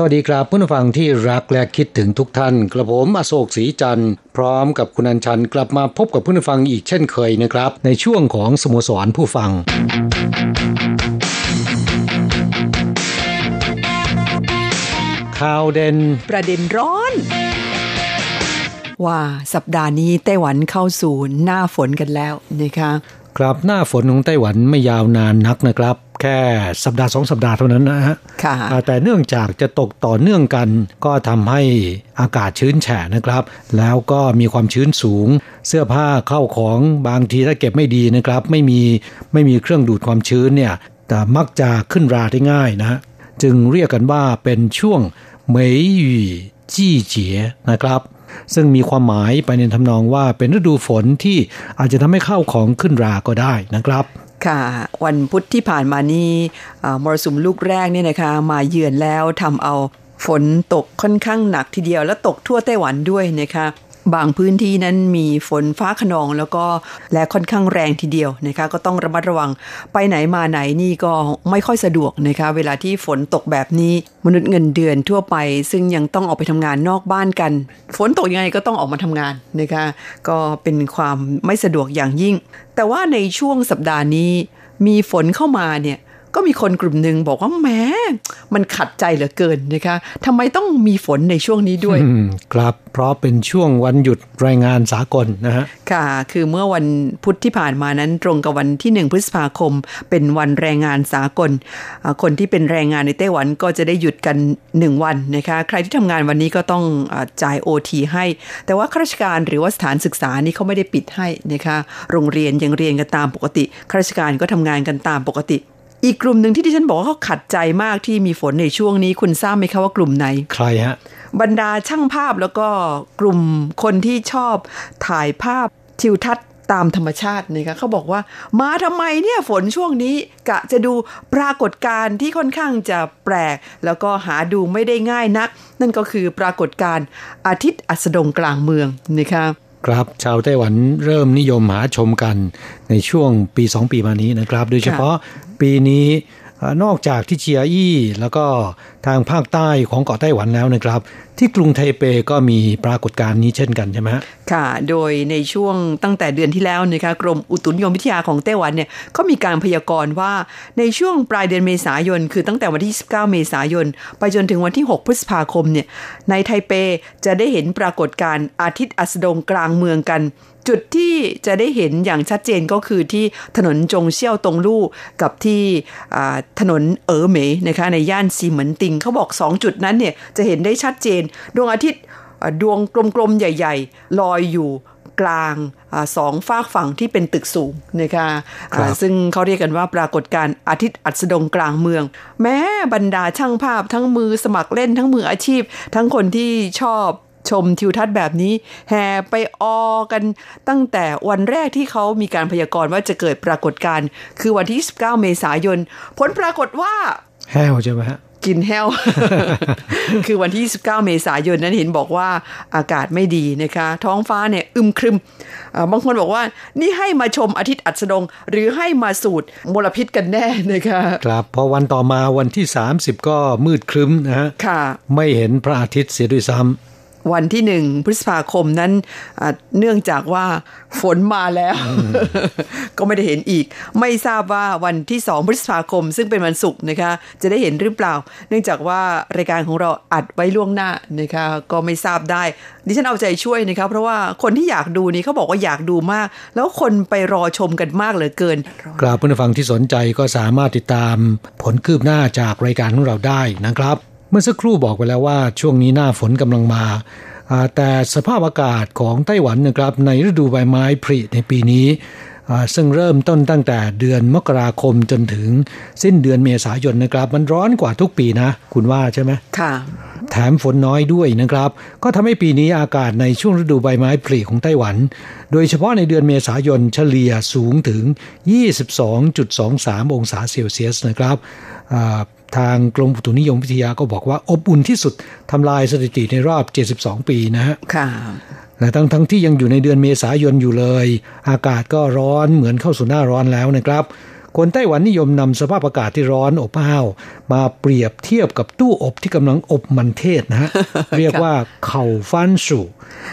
สวัสดีครับผู้ฟังที่รักและคิดถึงทุกท่าน กระผมอโศกศรีจันทร์พร้อมกับคุณอัญชันกลับมาพบกับผู้ฟังอีกเช่นเคยนะครับ ในช่วงของสโมสรผู้ฟัง ข่าวเด่นประเด็นร้อน ว่าสัปดาห์นี้ไต้หวันเข้าสู่หน้าฝนกันแล้วนะคะ ครับหน้าฝนของไต้หวันไม่ยาวนานนักนะครับ แค่สัปดาห์สองสัปดาห์เท่านั้นนะฮะค่ะอ่าแต่เนื่องจากจะตกต่อเนื่องกัน ก็ทำให้อากาศชื้นแฉะนะครับ แล้วก็มีความชื้นสูง เสื้อผ้าเข้าของบางทีถ้าเก็บไม่ดีนะครับ ไม่มีไม่มีเครื่องดูดความชื้นเนี่ยแต่มักจะขึ้นราได้ง่ายนะฮะจึงเรียกกันว่าเป็นช่วงเหมยหยี่จี้เจียนะครับซึ่งมีความหมายไปในทำนองว่าเป็นฤดูฝนที่อาจจะทำให้ข้าวของขึ้นราก็ได้นะครับ ค่ะวันพุธที่ผ่านมานี้อ่มรสุมลูกแรกเนี่ยนะคะมาเยือนแล้วทำเอาฝนตกค่อนข้างหนักทีเดียวและตกทั่วไต้หวันด้วยนะคะ บางพื้นที่นั้นมีฝนฟ้าขนองแล้วก็และค่อนข้างแรงทีเดียวนะคะ ก็ต้องระมัดระวังไปไหนมาไหนนี่ก็ไม่ค่อยสะดวกนะคะ เวลาที่ฝนตกแบบนี้มนุษย์เงินเดือนทั่วไป ซึ่งยังต้องออกไปทำงานนอกบ้านกัน ฝนตกยังไงก็ต้องออกมาทำงานนะคะก็เป็นความไม่สะดวกอย่างยิ่ง แต่ว่าในช่วงสัปดาห์นี้มีฝนเข้ามาเนี่ย ก็มีคนกลุ่มหนึ่งบอกว่าแหม้มันขัดใจเหลือเกินนะคะทำไมต้องมีฝนในช่วงนี้ด้วยอืมครับเพราะเป็นช่วงวันหยุดแรงงานสากลนะฮะค่ะ คือเมื่อวันพุธที่ผ่านมานั้นตรงกับวันที่ 1 พฤษภาคม เป็นวันแรงงานสากลอ่าคนที่เป็นแรงงานในไต้หวันก็จะได้หยุดกัน 1 วันนะคะใครที่ทำงานวันนี้ก็ต้องอาจ่ายโอทีให้ แต่ว่าข้าราชการหรือว่าสถานศึกษานี่เขาไม่ได้ปิดให้นะคะโรงเรียนยังเรียนกันตามปกติข้าราชการก็ทำงานกันตามปกติ อีกกลุ่มหนึ่งที่ดิฉันบอกว่าเขาขัดใจมากที่มีฝนในช่วงนี้คุณทราบไหมคะว่ากลุ่มไหน ใครฮะ บรรดาช่างภาพแล้วก็กลุ่มคนที่ชอบถ่ายภาพทิวทัศน์ตามธรรมชาตินะคะเขาบอกว่า มาทำไมเนี่ยฝนช่วงนี้กะจะดูปรากฏการณ์ที่ค่อนข้างจะแปลก แล้วก็หาดูไม่ได้ง่ายนัก นั่นก็คือปรากฏการณ์อาทิตย์อัสดงกลางเมืองนะคะครับชาวไต้หวันเริ่มนิยมหาชมกันในช่วงปี 2 ปีมานี้นะครับ โดยเฉพาะ ปีนี้นอกจากที่เชียอี้แล้วก็ทางภาคใต้ของเกาะไต้หวันแล้วนะครับ ที่กรุงไทเปก็มีปรากฏการณ์นี้เช่นกันใช่ไหมค่ะ โดยในช่วงตั้งแต่เดือนที่แล้วนะคะกรมอุตุนิยมวิทยาของไต้หวันเนี่ยเขามีการพยากรณ์ว่าในช่วงปลายเดือนเมษายน คือตั้งแต่วันที่19เมษายน ไปจนถึงวันที่ 6 พฤษภาคมเนี่ยในไทเปจะได้เห็นปรากฏการณ์อาทิตย์อัสดงกลางเมืองกันจุดที่จะได้เห็นอย่างชัดเจนก็คือที่ถนนจงเซี่ยวตงลู่กับที่ถนนเอ๋อเหมนะคะในย่านซีเหมินติงเขาบอก 2 จุดนั้นเนี่ยจะเห็นได้ชัดเจน ดวงอาทิตย์อ่าดวงกลมๆ ใหญ่ ๆ ลอยอยู่กลางอาสองฝากฝั่งที่เป็นตึกสูงนะคะอ่าครับซึ่งเขาเรียกกันว่าปรากฏการณ์อาทิตย์อัสดงกลางเมือง แม้บรรดาช่างภาพทั้งมือสมัครเล่นทั้งมืออาชีพ ทั้งคนที่ชอบชมทิวทัศน์แบบนี้ แห่ไปออกันตั้งแต่วันแรกที่เขามีการพยากรณ์ว่าจะเกิดปรากฏการณ์คือวันที่ 19 เมษายน ผลปรากฏว่า แห้วใช่ไหมฮะ กินแห้ว คือวันที่19เมษายนนั้นเห็นบอกว่าอากาศไม่ดีนะคะ ท้องฟ้าเนี่ยอึมครึมอ่าบางคนบอกว่านี่ให้มาชมอาทิตย์อัสดง หรือให้มาสูดมลพิษกันแน่นะคะ ครับ พอวันต่อมาวันที่ 30 ก็มืดครึ้มนะฮะค่ะไม่เห็นพระอาทิตย์เสียด้วยซ้ วันที่หนึ่งพฤษภาคมนั้นเนื่องจากว่าฝนมาแล้ว ก็ไม่ได้เห็นอีก ไม่ทราบว่าวันที่สองพฤษภาคม ซึ่งเป็นวันศุกร์นะคะ จะได้เห็นหรือเปล่า เนื่องจากว่ารายการของเราอัดไว้ล่วงหน้านะคะก็ไม่ทราบได้ ดิฉันเอาใจช่วยนะคะเพราะว่าคนที่อยากดูนี่เขาบอกว่าอยากดูมาก แล้วคนไปรอชมกันมากเหลือเกินกราบผู้ฟังที่สนใจก็สามารถติดตามผลคืบหน้าจากรายการของเราได้นะครับ เมื่อสักครู่บอกไปแล้วว่าช่วงนี้หน้าฝนกำลังมาแต่สภาพอากาศของไต้หวันนะครับในฤดูใบไม้ผลิในปีนี้ ซึ่งเริ่มต้นตั้งแต่เดือนมกราคมจนถึงสิ้นเดือนเมษายนนะครับ มันร้อนกว่าทุกปีนะ คุณว่าใช่ไหมค่ะ แถมฝนน้อยด้วยนะครับ ก็ทำให้ปีนี้อากาศในช่วงฤดูใบไม้ผลิของไต้หวัน โดยเฉพาะในเดือนเมษายนเฉลี่ยสูงถึง 22.23 องศาเซลเซียสนะครับ ทางกรมอุตุนิยมวิทยาก็บอกว่าอบอุ่นที่สุดทำลายสถิติในรอบ 72 ปีนะฮะค่ะและทั้งทั้งที่ยังอยู่ในเดือนเมษายนอยู่เลย อากาศก็ร้อนเหมือนเข้าสู่หน้าร้อนแล้วนะครับ คนไต้หวันนิยมนำสภาพอากาศที่ร้อนอบอ้าว มาเปรียบเทียบกับตู้อบที่กำลังอบมันเทศนะฮะเรียกว่าเข่าฟันสู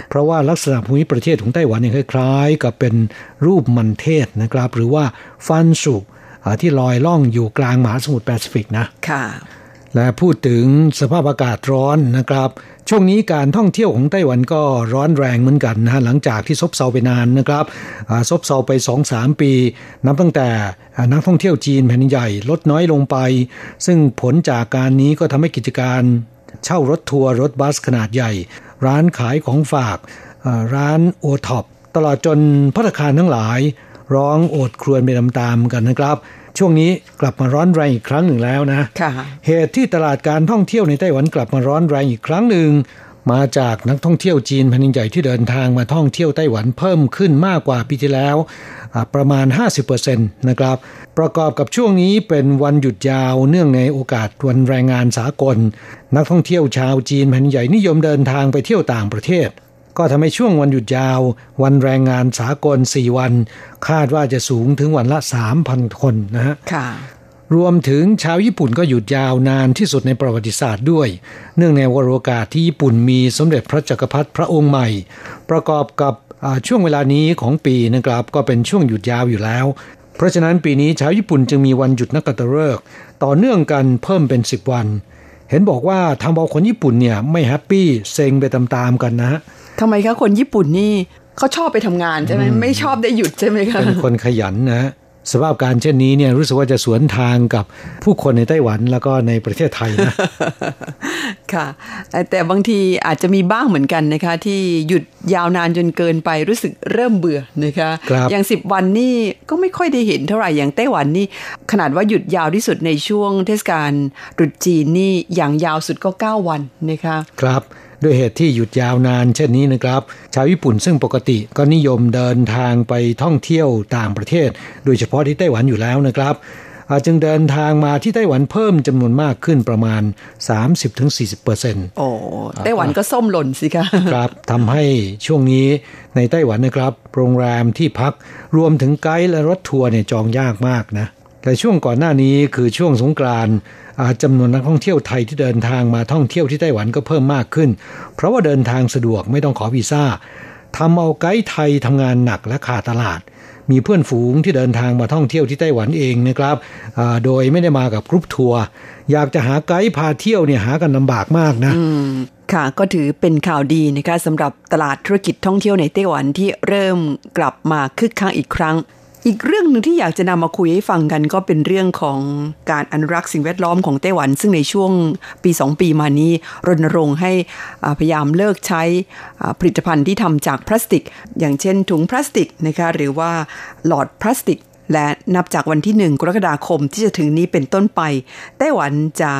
เพราะว่าลักษณะภูมิประเทศของไต้หวันเนี่ยคล้าย ๆ กับเป็นรูปมันเทศนะครับ หรือว่าฟันสู ที่ลอยล่องอยู่กลางมหาสมุทรแปซิฟิกนะค่ะและพูดถึงสภาพอากาศร้อนนะครับ ช่วงนี้การท่องเที่ยวของไต้หวันก็ร้อนแรงเหมือนกันนะหลังจากที่ซบเซาไปนานนะครับซบเซาไป 2-3 ปี นับตั้งแต่นักท่องเที่ยวจีนแผ่นดินใหญ่ลดน้อยลงไป ซึ่งผลจากการนี้ก็ทำให้กิจการเช่ารถทัวร์รถบัสขนาดใหญ่ ร้านขายของฝาก ร้านโอท็อปตลอดจนภัตตาคารทั้งหลาย ร้องโอดครวญไปตามๆกันนะครับ ช่วงนี้กลับมาร้อนแรงอีกครั้งหนึ่งแล้วนะเหตุที่ตลาดการท่องเที่ยวในไต้หวันกลับมาร้อนแรงอีกครั้งหนึ่งมาจากนักท่องเที่ยวจีนแผ่นใหญ่ที่เดินทางมาท่องเที่ยวไต้หวันเพิ่มขึ้นมากกว่าปีที่แล้ว ประมาณ 50%นะครับ ประกอบกับช่วงนี้เป็นวันหยุดยาวเนื่องในโอกาสวันแรงงานสากล นักท่องเที่ยวชาวจีนแผ่นใหญ่นิยมเดินทางไปเที่ยวต่างประเทศ ก็ทำให้ช่วงวันหยุดยาว วันแรงงานสากล 4 วัน คาดว่าจะสูงถึงวันละ 3,000 คนนะฮะค่ะรวมถึงชาวญี่ปุ่นก็หยุดยาวนานที่สุดในประวัติศาสตร์ด้วย เนื่องในวโรกาสที่ญี่ปุ่นมีสมเด็จพระจักรพรรดิพระองค์ใหม่ ประกอบกับช่วงเวลานี้ของปีนะครับก็เป็นช่วงหยุดยาวอยู่แล้ว เพราะฉะนั้นปีนี้ชาวญี่ปุ่นจึงมีวันหยุดนักกตฤกษ์ต่อเนื่องกันเพิ่มเป็น 10 วัน เห็นบอกว่าทำเอาคนญี่ปุ่นเนี่ยไม่แฮปปี้เซ็งไปตามๆกันนะฮะ ทำไมคะคนญี่ปุ่นนี่เขาชอบไปทำงานใช่ไหมไม่ชอบได้หยุดใช่ไหมคะเป็นคนขยันนะสภาพการเช่นนี้เนี่ยรู้สึกว่าจะสวนทางกับผู้คนในไต้หวันแล้วก็ในประเทศไทยนะค่ะแต่บางทีอาจจะมีบ้างเหมือนกันนะคะ ที่หยุดยาวนานจนเกินไปรู้สึกเริ่มเบื่อนะคะอย่างสิบวันนี่ก็ไม่ค่อยได้เห็นเท่าไหร่อย่างไต้หวันนี่ ขนาดว่าหยุดยาวที่สุดในช่วงเทศกาลตรุษจีนนี่อย่างยาวสุดก็ 9 วันนะคะ ครับ ด้วยเหตุที่หยุดยาวนานเช่นนี้นะครับ ชาวญี่ปุ่นซึ่งปกติก็นิยมเดินทางไปท่องเที่ยวต่างประเทศ โดยเฉพาะที่ไต้หวันอยู่แล้วนะครับจึงเดินทางมาที่ไต้หวันเพิ่มจำนวนมากขึ้นประมาณ 30-40%เปอร์เซ็นต์โอ้ไต้หวันก็ส้มหล่นสิคะครับทำให้ช่วงนี้ในไต้หวันนะครับ โรงแรมที่พักรวมถึงไกด์และรถทัวร์เนี่ยจองยากมากนะ แต่ช่วงก่อนหน้านี้คือช่วงสงกรานต์จำนวนนักท่องเที่ยวไทยที่เดินทางมาท่องเที่ยวที่ไต้หวันก็เพิ่มมากขึ้น เพราะว่าเดินทางสะดวกไม่ต้องขอวีซ่าทำเอาไกด์ไทยทำงานหนักและขาดตลาด มีเพื่อนฝูงที่เดินทางมาท่องเที่ยวที่ไต้หวันเองนะครับโดยไม่ได้มากับกรุ๊ปทัวร์อยากจะหาไกด์พาเที่ยวเนี่ยหากันลำบากมากนะค่ะก็ถือเป็นข่าวดีนะคะสำหรับตลาดธุรกิจท่องเที่ยวในไต้หวันที่เริ่มกลับมาคึกคักอีกครั้ง อีกเรื่องหนึ่งที่อยากจะนำมาคุยให้ฟังกัน ก็เป็นเรื่องของการอนุรักษ์สิ่งแวดล้อมของไต้หวัน ซึ่งในช่วงปี 2 ปีมานี้ รณรงค์ให้พยายามเลิกใช้ผลิตภัณฑ์ที่ทำจากพลาสติก อย่างเช่นถุงพลาสติกนะคะหรือว่าหลอดพลาสติก และนับจากวันที่หนึ่งกรกฎาคมที่จะถึงนี้เป็นต้นไป ไต้หวันจะ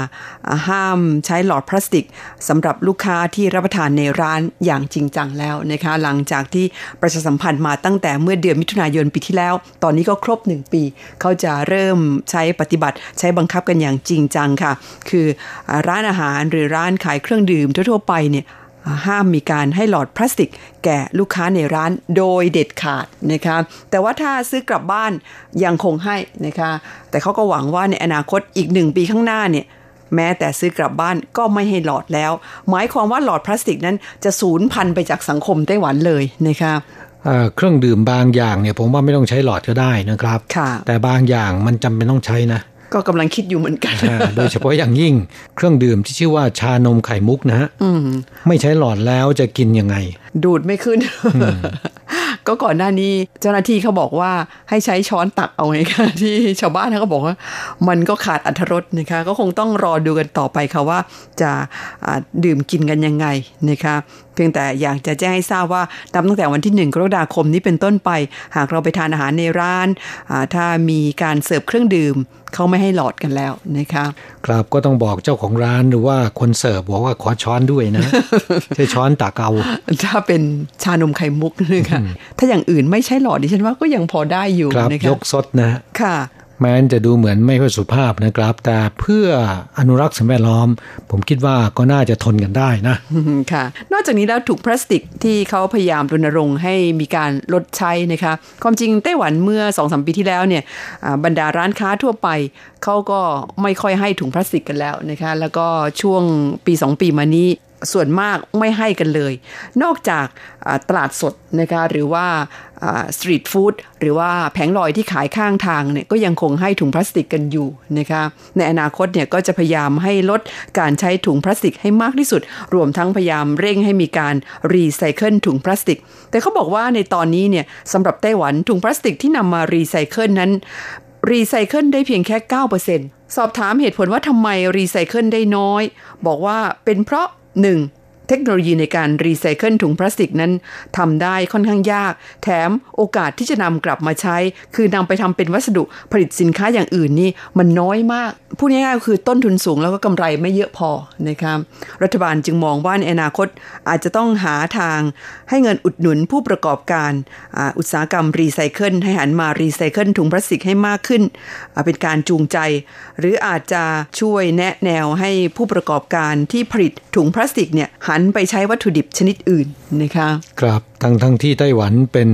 ห้ามใช้หลอดพลาสติกสำหรับลูกค้าที่รับประทานในร้านอย่างจริงจังแล้วนะคะ หลังจากที่ประชาสัมพันธ์มาตั้งแต่เมื่อเดือนมิถุนายนปีที่แล้ว ตอนนี้ก็ครบหนึ่งปี เขาจะเริ่มใช้ปฏิบัติใช้บังคับกันอย่างจริงจังค่ะ คือร้านอาหารหรือร้านขายเครื่องดื่มทั่วๆไปเนี่ย ห้ามมีการให้หลอดพลาสติกแก่ลูกค้าในร้านโดยเด็ดขาดนะคะแต่ว่าถ้าซื้อกลับบ้านยังคงให้นะคะแต่เขาก็หวังว่าในอนาคตอีกหนึ่งปีข้างหน้าเนี่ยแม้แต่ซื้อกลับบ้านก็ไม่ให้หลอดแล้ว หมายความว่าหลอดพลาสติกนั้นจะสูญพันธุ์ไปจากสังคมไต้หวันเลยนะคะเอ่อเครื่องดื่มบางอย่างเนี่ยผมว่าไม่ต้องใช้หลอดก็ได้นะครับค่ะแต่บางอย่างมันจำเป็นต้องใช้นะ ก็กำลังคิดอยู่เหมือนกันอ่าโดยเฉพาะอย่างยิ่งเครื่องดื่มที่ชื่อว่าชานมไข่มุกนะฮะไม่ใช้หลอดแล้วจะกินยังไง ดูดไม่ขึ้น ก็ก่อนหน้านี้เจ้าหน้าที่เขาบอกว่าให้ใช้ช้อนตักเอาไงคะที่ชาวบ้านเขาก็บอกว่า มันก็ขาดอัตรสนะคะ ก็คงต้องรอดูกันต่อไปค่ะว่าจะอ่าดื่มกินกันยังไงนะคะ เพียงแต่อยากจะแจ้งให้ทราบว่านับตั้งแต่วันที่ 1 กรกฎาคมนี้เป็นต้นไป หากเราไปทานอาหารในร้านอ่าถ้ามีการเสิร์ฟเครื่องดื่มเขาไม่ให้หลอดกันแล้วนะคะครับก็ต้องบอกเจ้าของร้านหรือว่าคนเสิร์ฟบอกว่าขอช้อนด้วยนะใช้ช้อนตักเอาถ้าเป็นชานมไข่มุกนะคะถ้าอย่างอื่นไม่ใช่หลอดดิฉันว่าก็ยังพอได้อยู่ครับนะยคะกซดนะฮะค่ะ แม้นจะดูเหมือนไม่ค่อยสุภาพนะครับ แต่เพื่ออนุรักษ์สิ่งแวดล้อม ผมคิดว่าก็น่าจะทนกันได้นะค่ะ นอกจากนี้แล้วถุงพลาสติกที่เขาพยายามรณรงค์ให้มีการลดใช้นะคะ ความจริงไต้หวันเมื่อ2องสมปีที่แล้วเนี่ยบรรดาร้านค้าทั่วไปเขาก็ไม่ค่อยให้ถุงพลาสติกกันแล้วนะคะ แล้วก็ช่วงปี 2 ปีมานี้ ส่วนมากไม่ให้กันเลย นอกจากตลาดสดนะคะหรือว่า street food หรือว่าแผงลอยที่ขายข้างทางเนี่ยก็ยังคงให้ถุงพลาสติกกันอยู่นะคะในอนาคตเนี่ยก็จะพยายามให้ลดการใช้ถุงพลาสติกให้มากที่สุด รวมทั้งพยายามเร่งให้มีการรีไซเคิลถุงพลาสติก แต่เขาบอกว่าในตอนนี้เนี่ยสำหรับไต้หวันถุงพลาสติกที่นำมารีไซเคิลนั้นรีไซเคิลได้เพียงแค่ 9%สอบถามเหตุผลว่าทำไมรีไซเคิลได้น้อย บอกว่าเป็นเพราะ 1. เทคโนโลยีในการรีไซเคิลถุงพลาสติกนั้นทำได้ค่อนข้างยาก แถมโอกาสที่จะนำกลับมาใช้ คือนำไปทำเป็นวัสดุผลิตสินค้าอย่างอื่นนี่มันน้อยมาก พูดง่ายๆคือต้นทุนสูงแล้วก็กำไรไม่เยอะพอนะครับรัฐบาลจึงมองว่าในอนาคตอาจจะต้องหาทางให้เงินอุดหนุนผู้ประกอบการออุตสาหกรรมรีไซเคิลให้หันมารีไซเคิลถุงพลาสติกให้มากขึ้น เป็นการจูงใจ หรืออาจจะช่วยแนะแนวให้ผู้ประกอบการที่ผลิตถุงพลาสติกเนี่ยหันไปใช้วัตถุดิบชนิดอื่นนะคะครับทั้งทั้งที่ไต้หวันเป็น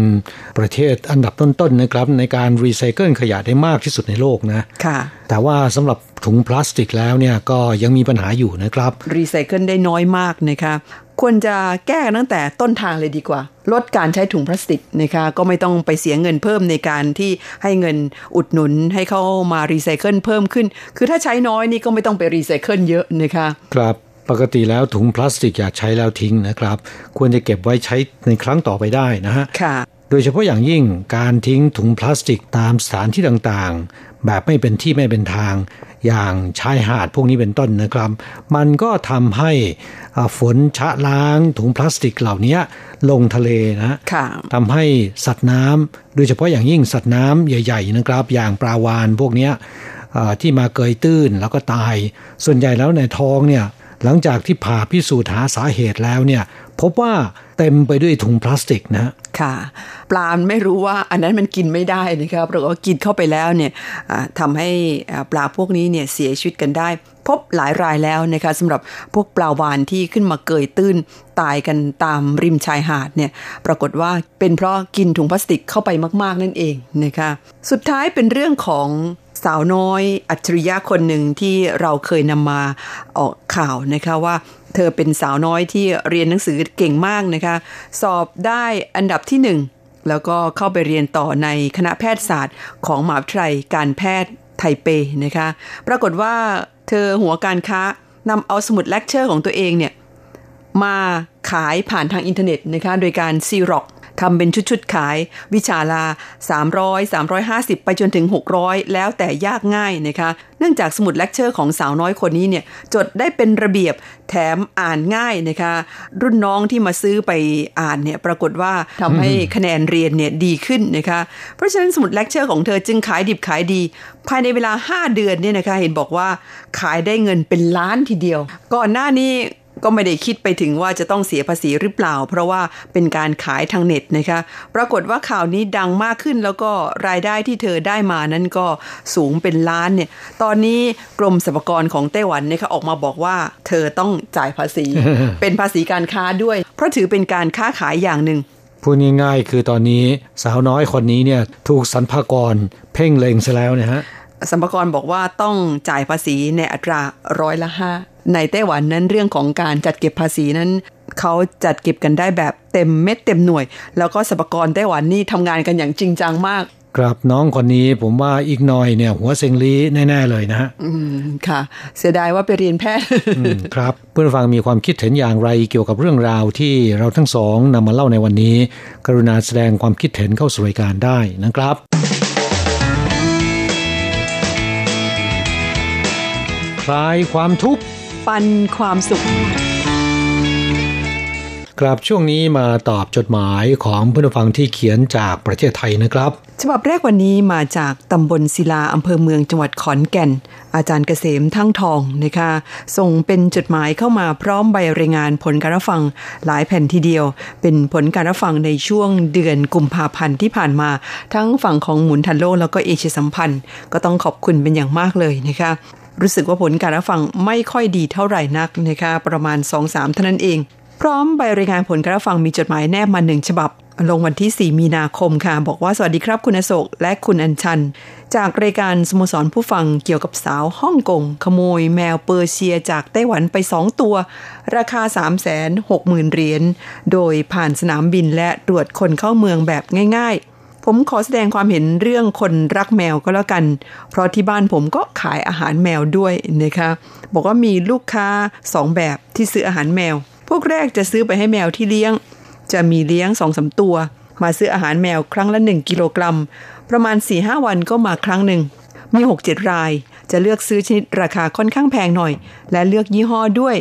ประเทศอันดับต้นๆนะครับ ในการรีไซเคิลขยะได้มากที่สุดในโลกนะค่ะ แต่ว่าสำหรับถุงพลาสติกแล้วเนี่ยก็ยังมีปัญหาอยู่นะครับรีไซเคิลได้น้อยมากนะคะควรจะแก้กันตั้งแต่ต้นทางเลยดีกว่า ลดการใช้ถุงพลาสติกนะคะก็ไม่ต้องไปเสียเงินเพิ่มในการที่ให้เงินอุดหนุนให้เขามารีไซเคิลเพิ่มขึ้น คือถ้าใช้น้อยนี่ก็ไม่ต้องไปรีไซเคิลเยอะนะคะ ครับ ปกติแล้วถุงพลาสติกอย่าใช้แล้วทิ้งนะครับ ควรจะเก็บไว้ใช้ในครั้งต่อไปได้นะฮะค่ะโดยเฉพาะอย่างยิ่งการทิ้งถุงพลาสติกตามสถานที่ต่างๆ แบบไม่เป็นที่ไม่เป็นทาง อย่างชายหาดพวกนี้เป็นต้นนะครับ มันก็ทำให้อ่าฝนชะล้างถุงพลาสติกเหล่านี้ลงทะเลนะค่ะทำให้สัตว์น้ำโดยเฉพาะอย่างยิ่งสัตว์น้ำใหญ่ ๆ นะครับ อย่างปลาวานพวกเนี้ยอ่าที่มาเกยตื้นแล้วก็ตาย ส่วนใหญ่แล้วในท้องเนี่ย หลังจากที่ผ่าพิสูจน์หาสาเหตุแล้วเนี่ย พบว่าเต็มไปด้วยถุงพลาสติกนะค่ะ ปลาไม่รู้ว่าอันนั้นมันกินไม่ได้นะครับเพราะว่ากินเข้าไปแล้วเนี่ยทำให้ปลาพวกนี้เนี่ยเสียชีวิตกันได้ พบหลายรายแล้วนะคะสำหรับพวกปลาวานที่ขึ้นมาเกยตื้นตายกันตามริมชายหาดเนี่ยปรากฏว่าเป็นเพราะกินถุงพลาสติกเข้าไปมาก ๆ นั่นเองนะคะสุดท้ายเป็นเรื่องของ สาวน้อยอัจฉริยะคนหนึ่งที่เราเคยนำมาออกข่าวนะคะว่าเธอเป็นสาวน้อยที่เรียนหนังสือเก่งมากนะคะ สอบได้อันดับที่หนึ่งแล้วก็เข้าไปเรียนต่อในคณะแพทยศาสตร์ของมหาวิทยาลัยการแพทย์ไทเปนะคะ ปรากฏว่าเธอหัวการค้านำเอาสมุดเลคเชอร์ของตัวเองเนี่ยมาขายผ่านทางอินเทอร์เน็ตนะคะ โดยการซีร็อก ทำเป็นชุดๆขาย วิชาละ 300 350 ไปจนถึง 600 แล้วแต่ยากง่ายนะคะ เนื่องจากสมุดเลคเชอร์ของสาวน้อยคนนี้เนี่ย จดได้เป็นระเบียบแถมอ่านง่ายนะคะ รุ่นน้องที่มาซื้อไปอ่านเนี่ย ปรากฏว่าทำให้คะแนนเรียนเนี่ยดีขึ้นนะคะ เพราะฉะนั้นสมุดเลคเชอร์ของเธอจึงขายดิบขายดี ภายในเวลา 5 เดือนเนี่ยนะคะ เห็นบอกว่าขายได้เงินเป็นล้านทีเดียว ก่อนหน้านี้ ก็ไม่ได้คิดไปถึงว่าจะต้องเสียภาษีหรือเปล่า เพราะว่าเป็นการขายทางเน็ตนะคะ ปรากฏว่าข่าวนี้ดังมากขึ้นแล้วก็รายได้ที่เธอได้มานั้นก็สูงเป็นล้านเนี่ย ตอนนี้กรมสรรพากรของไต้หวันเนี่ยเขาออกมาบอกว่า เธอต้องจ่ายภาษี เป็นภาษีการค้าด้วย เพราะถือเป็นการค้าขายอย่างหนึ่งพูดง่ายๆ คือตอนนี้สาวน้อยคนนี้เนี่ยถูกสรรพากรเพ่งเล็งซะแล้วเนี่ยฮะ สัมภากรบอกว่าต้องจ่ายภาษีในอัตราร้อยละห้าในไต้หวันนั้นเรื่องของการจัดเก็บภาษีนั้นเขาจัดเก็บกันได้แบบเต็มเม็ดเต็มหน่วย แล้วก็สัมภากรไต้หวันนี่ทำงานกันอย่างจริงจังมากครับน้องคนนี้ผมว่าอีกหน่อยเนี่ย หัวเซงลีแน่ ๆ เลยนะฮะอืมค่ะ เสียดายว่าไปเรียนแพทย์อืมครับเพื่อนฟังมีความคิดเห็นอย่างไรเกี่ยวกับเรื่องราวที่เราทั้งสองนำมาเล่าในวันนี้ กรุณาแสดงความคิดเห็นเข้าสู่รายการได้นะครับ ลายความทุกข์ปันความสุขครับช่วงนี้มาตอบจดหมายของเพื่อนฟังที่เขียนจากประเทศไทยนะครับ ฉบับแรกวันนี้มาจากตำบลศิลาอำเภอเมืองจังหวัดขอนแก่น อาจารย์เกษมทั้งทองนะคะส่งเป็นจดหมายเข้ามาพร้อมใบรายงานผลการรับฟังหลายแผ่นทีเดียว เป็นผลการรับฟังในช่วงเดือนกุมภาพันธ์ที่ผ่านมา ทั้งฝั่งของหมุนทันโลกแล้วก็เอเชียสัมพันธ์ ก็ต้องขอบคุณเป็นอย่างมากเลยนะคะ รู้สึกว่าผลการรับฟังไม่ค่อยดีเท่าไหร่นักนะคะประมาณ 2-3เท่านั้นเอง พร้อมใบรายงานผลการรับฟังมีจดหมายแนบมาหนึ่งฉบับ ลงวันที่ 4 มีนาคมค่ะ บอกว่าสวัสดีครับคุณอโศกและคุณอัญชัน จากรายการสโมสรผู้ฟังเกี่ยวกับสาวฮ่องกงขโมยแมวเปอร์เซียจากไต้หวันไป 2 ตัว ราคา 3 6 0 0 0 0เหรียญโดยผ่านสนามบินและตรวจคนเข้าเมืองแบบง่ายๆ ผมขอแสดงความเห็นเรื่องคนรักแมวก็แล้วกัน เพราะที่บ้านผมก็ขายอาหารแมวด้วยนะคะ บอกว่ามีลูกค้าสองแบบที่ซื้ออาหารแมว พวกแรกจะซื้อไปให้แมวที่เลี้ยง จะมีเลี้ยงสองสาตัว มาซื้ออาหารแมวครั้งละ 1 กิโลกรัม ประมาณ 4-5 วันก็มาครั้งหนึ่ง มี 6-7 ราย จะเลือกซื้อชนิดราคาค่อนข้างแพงหน่อย และเลือกยี่ห้อด้วย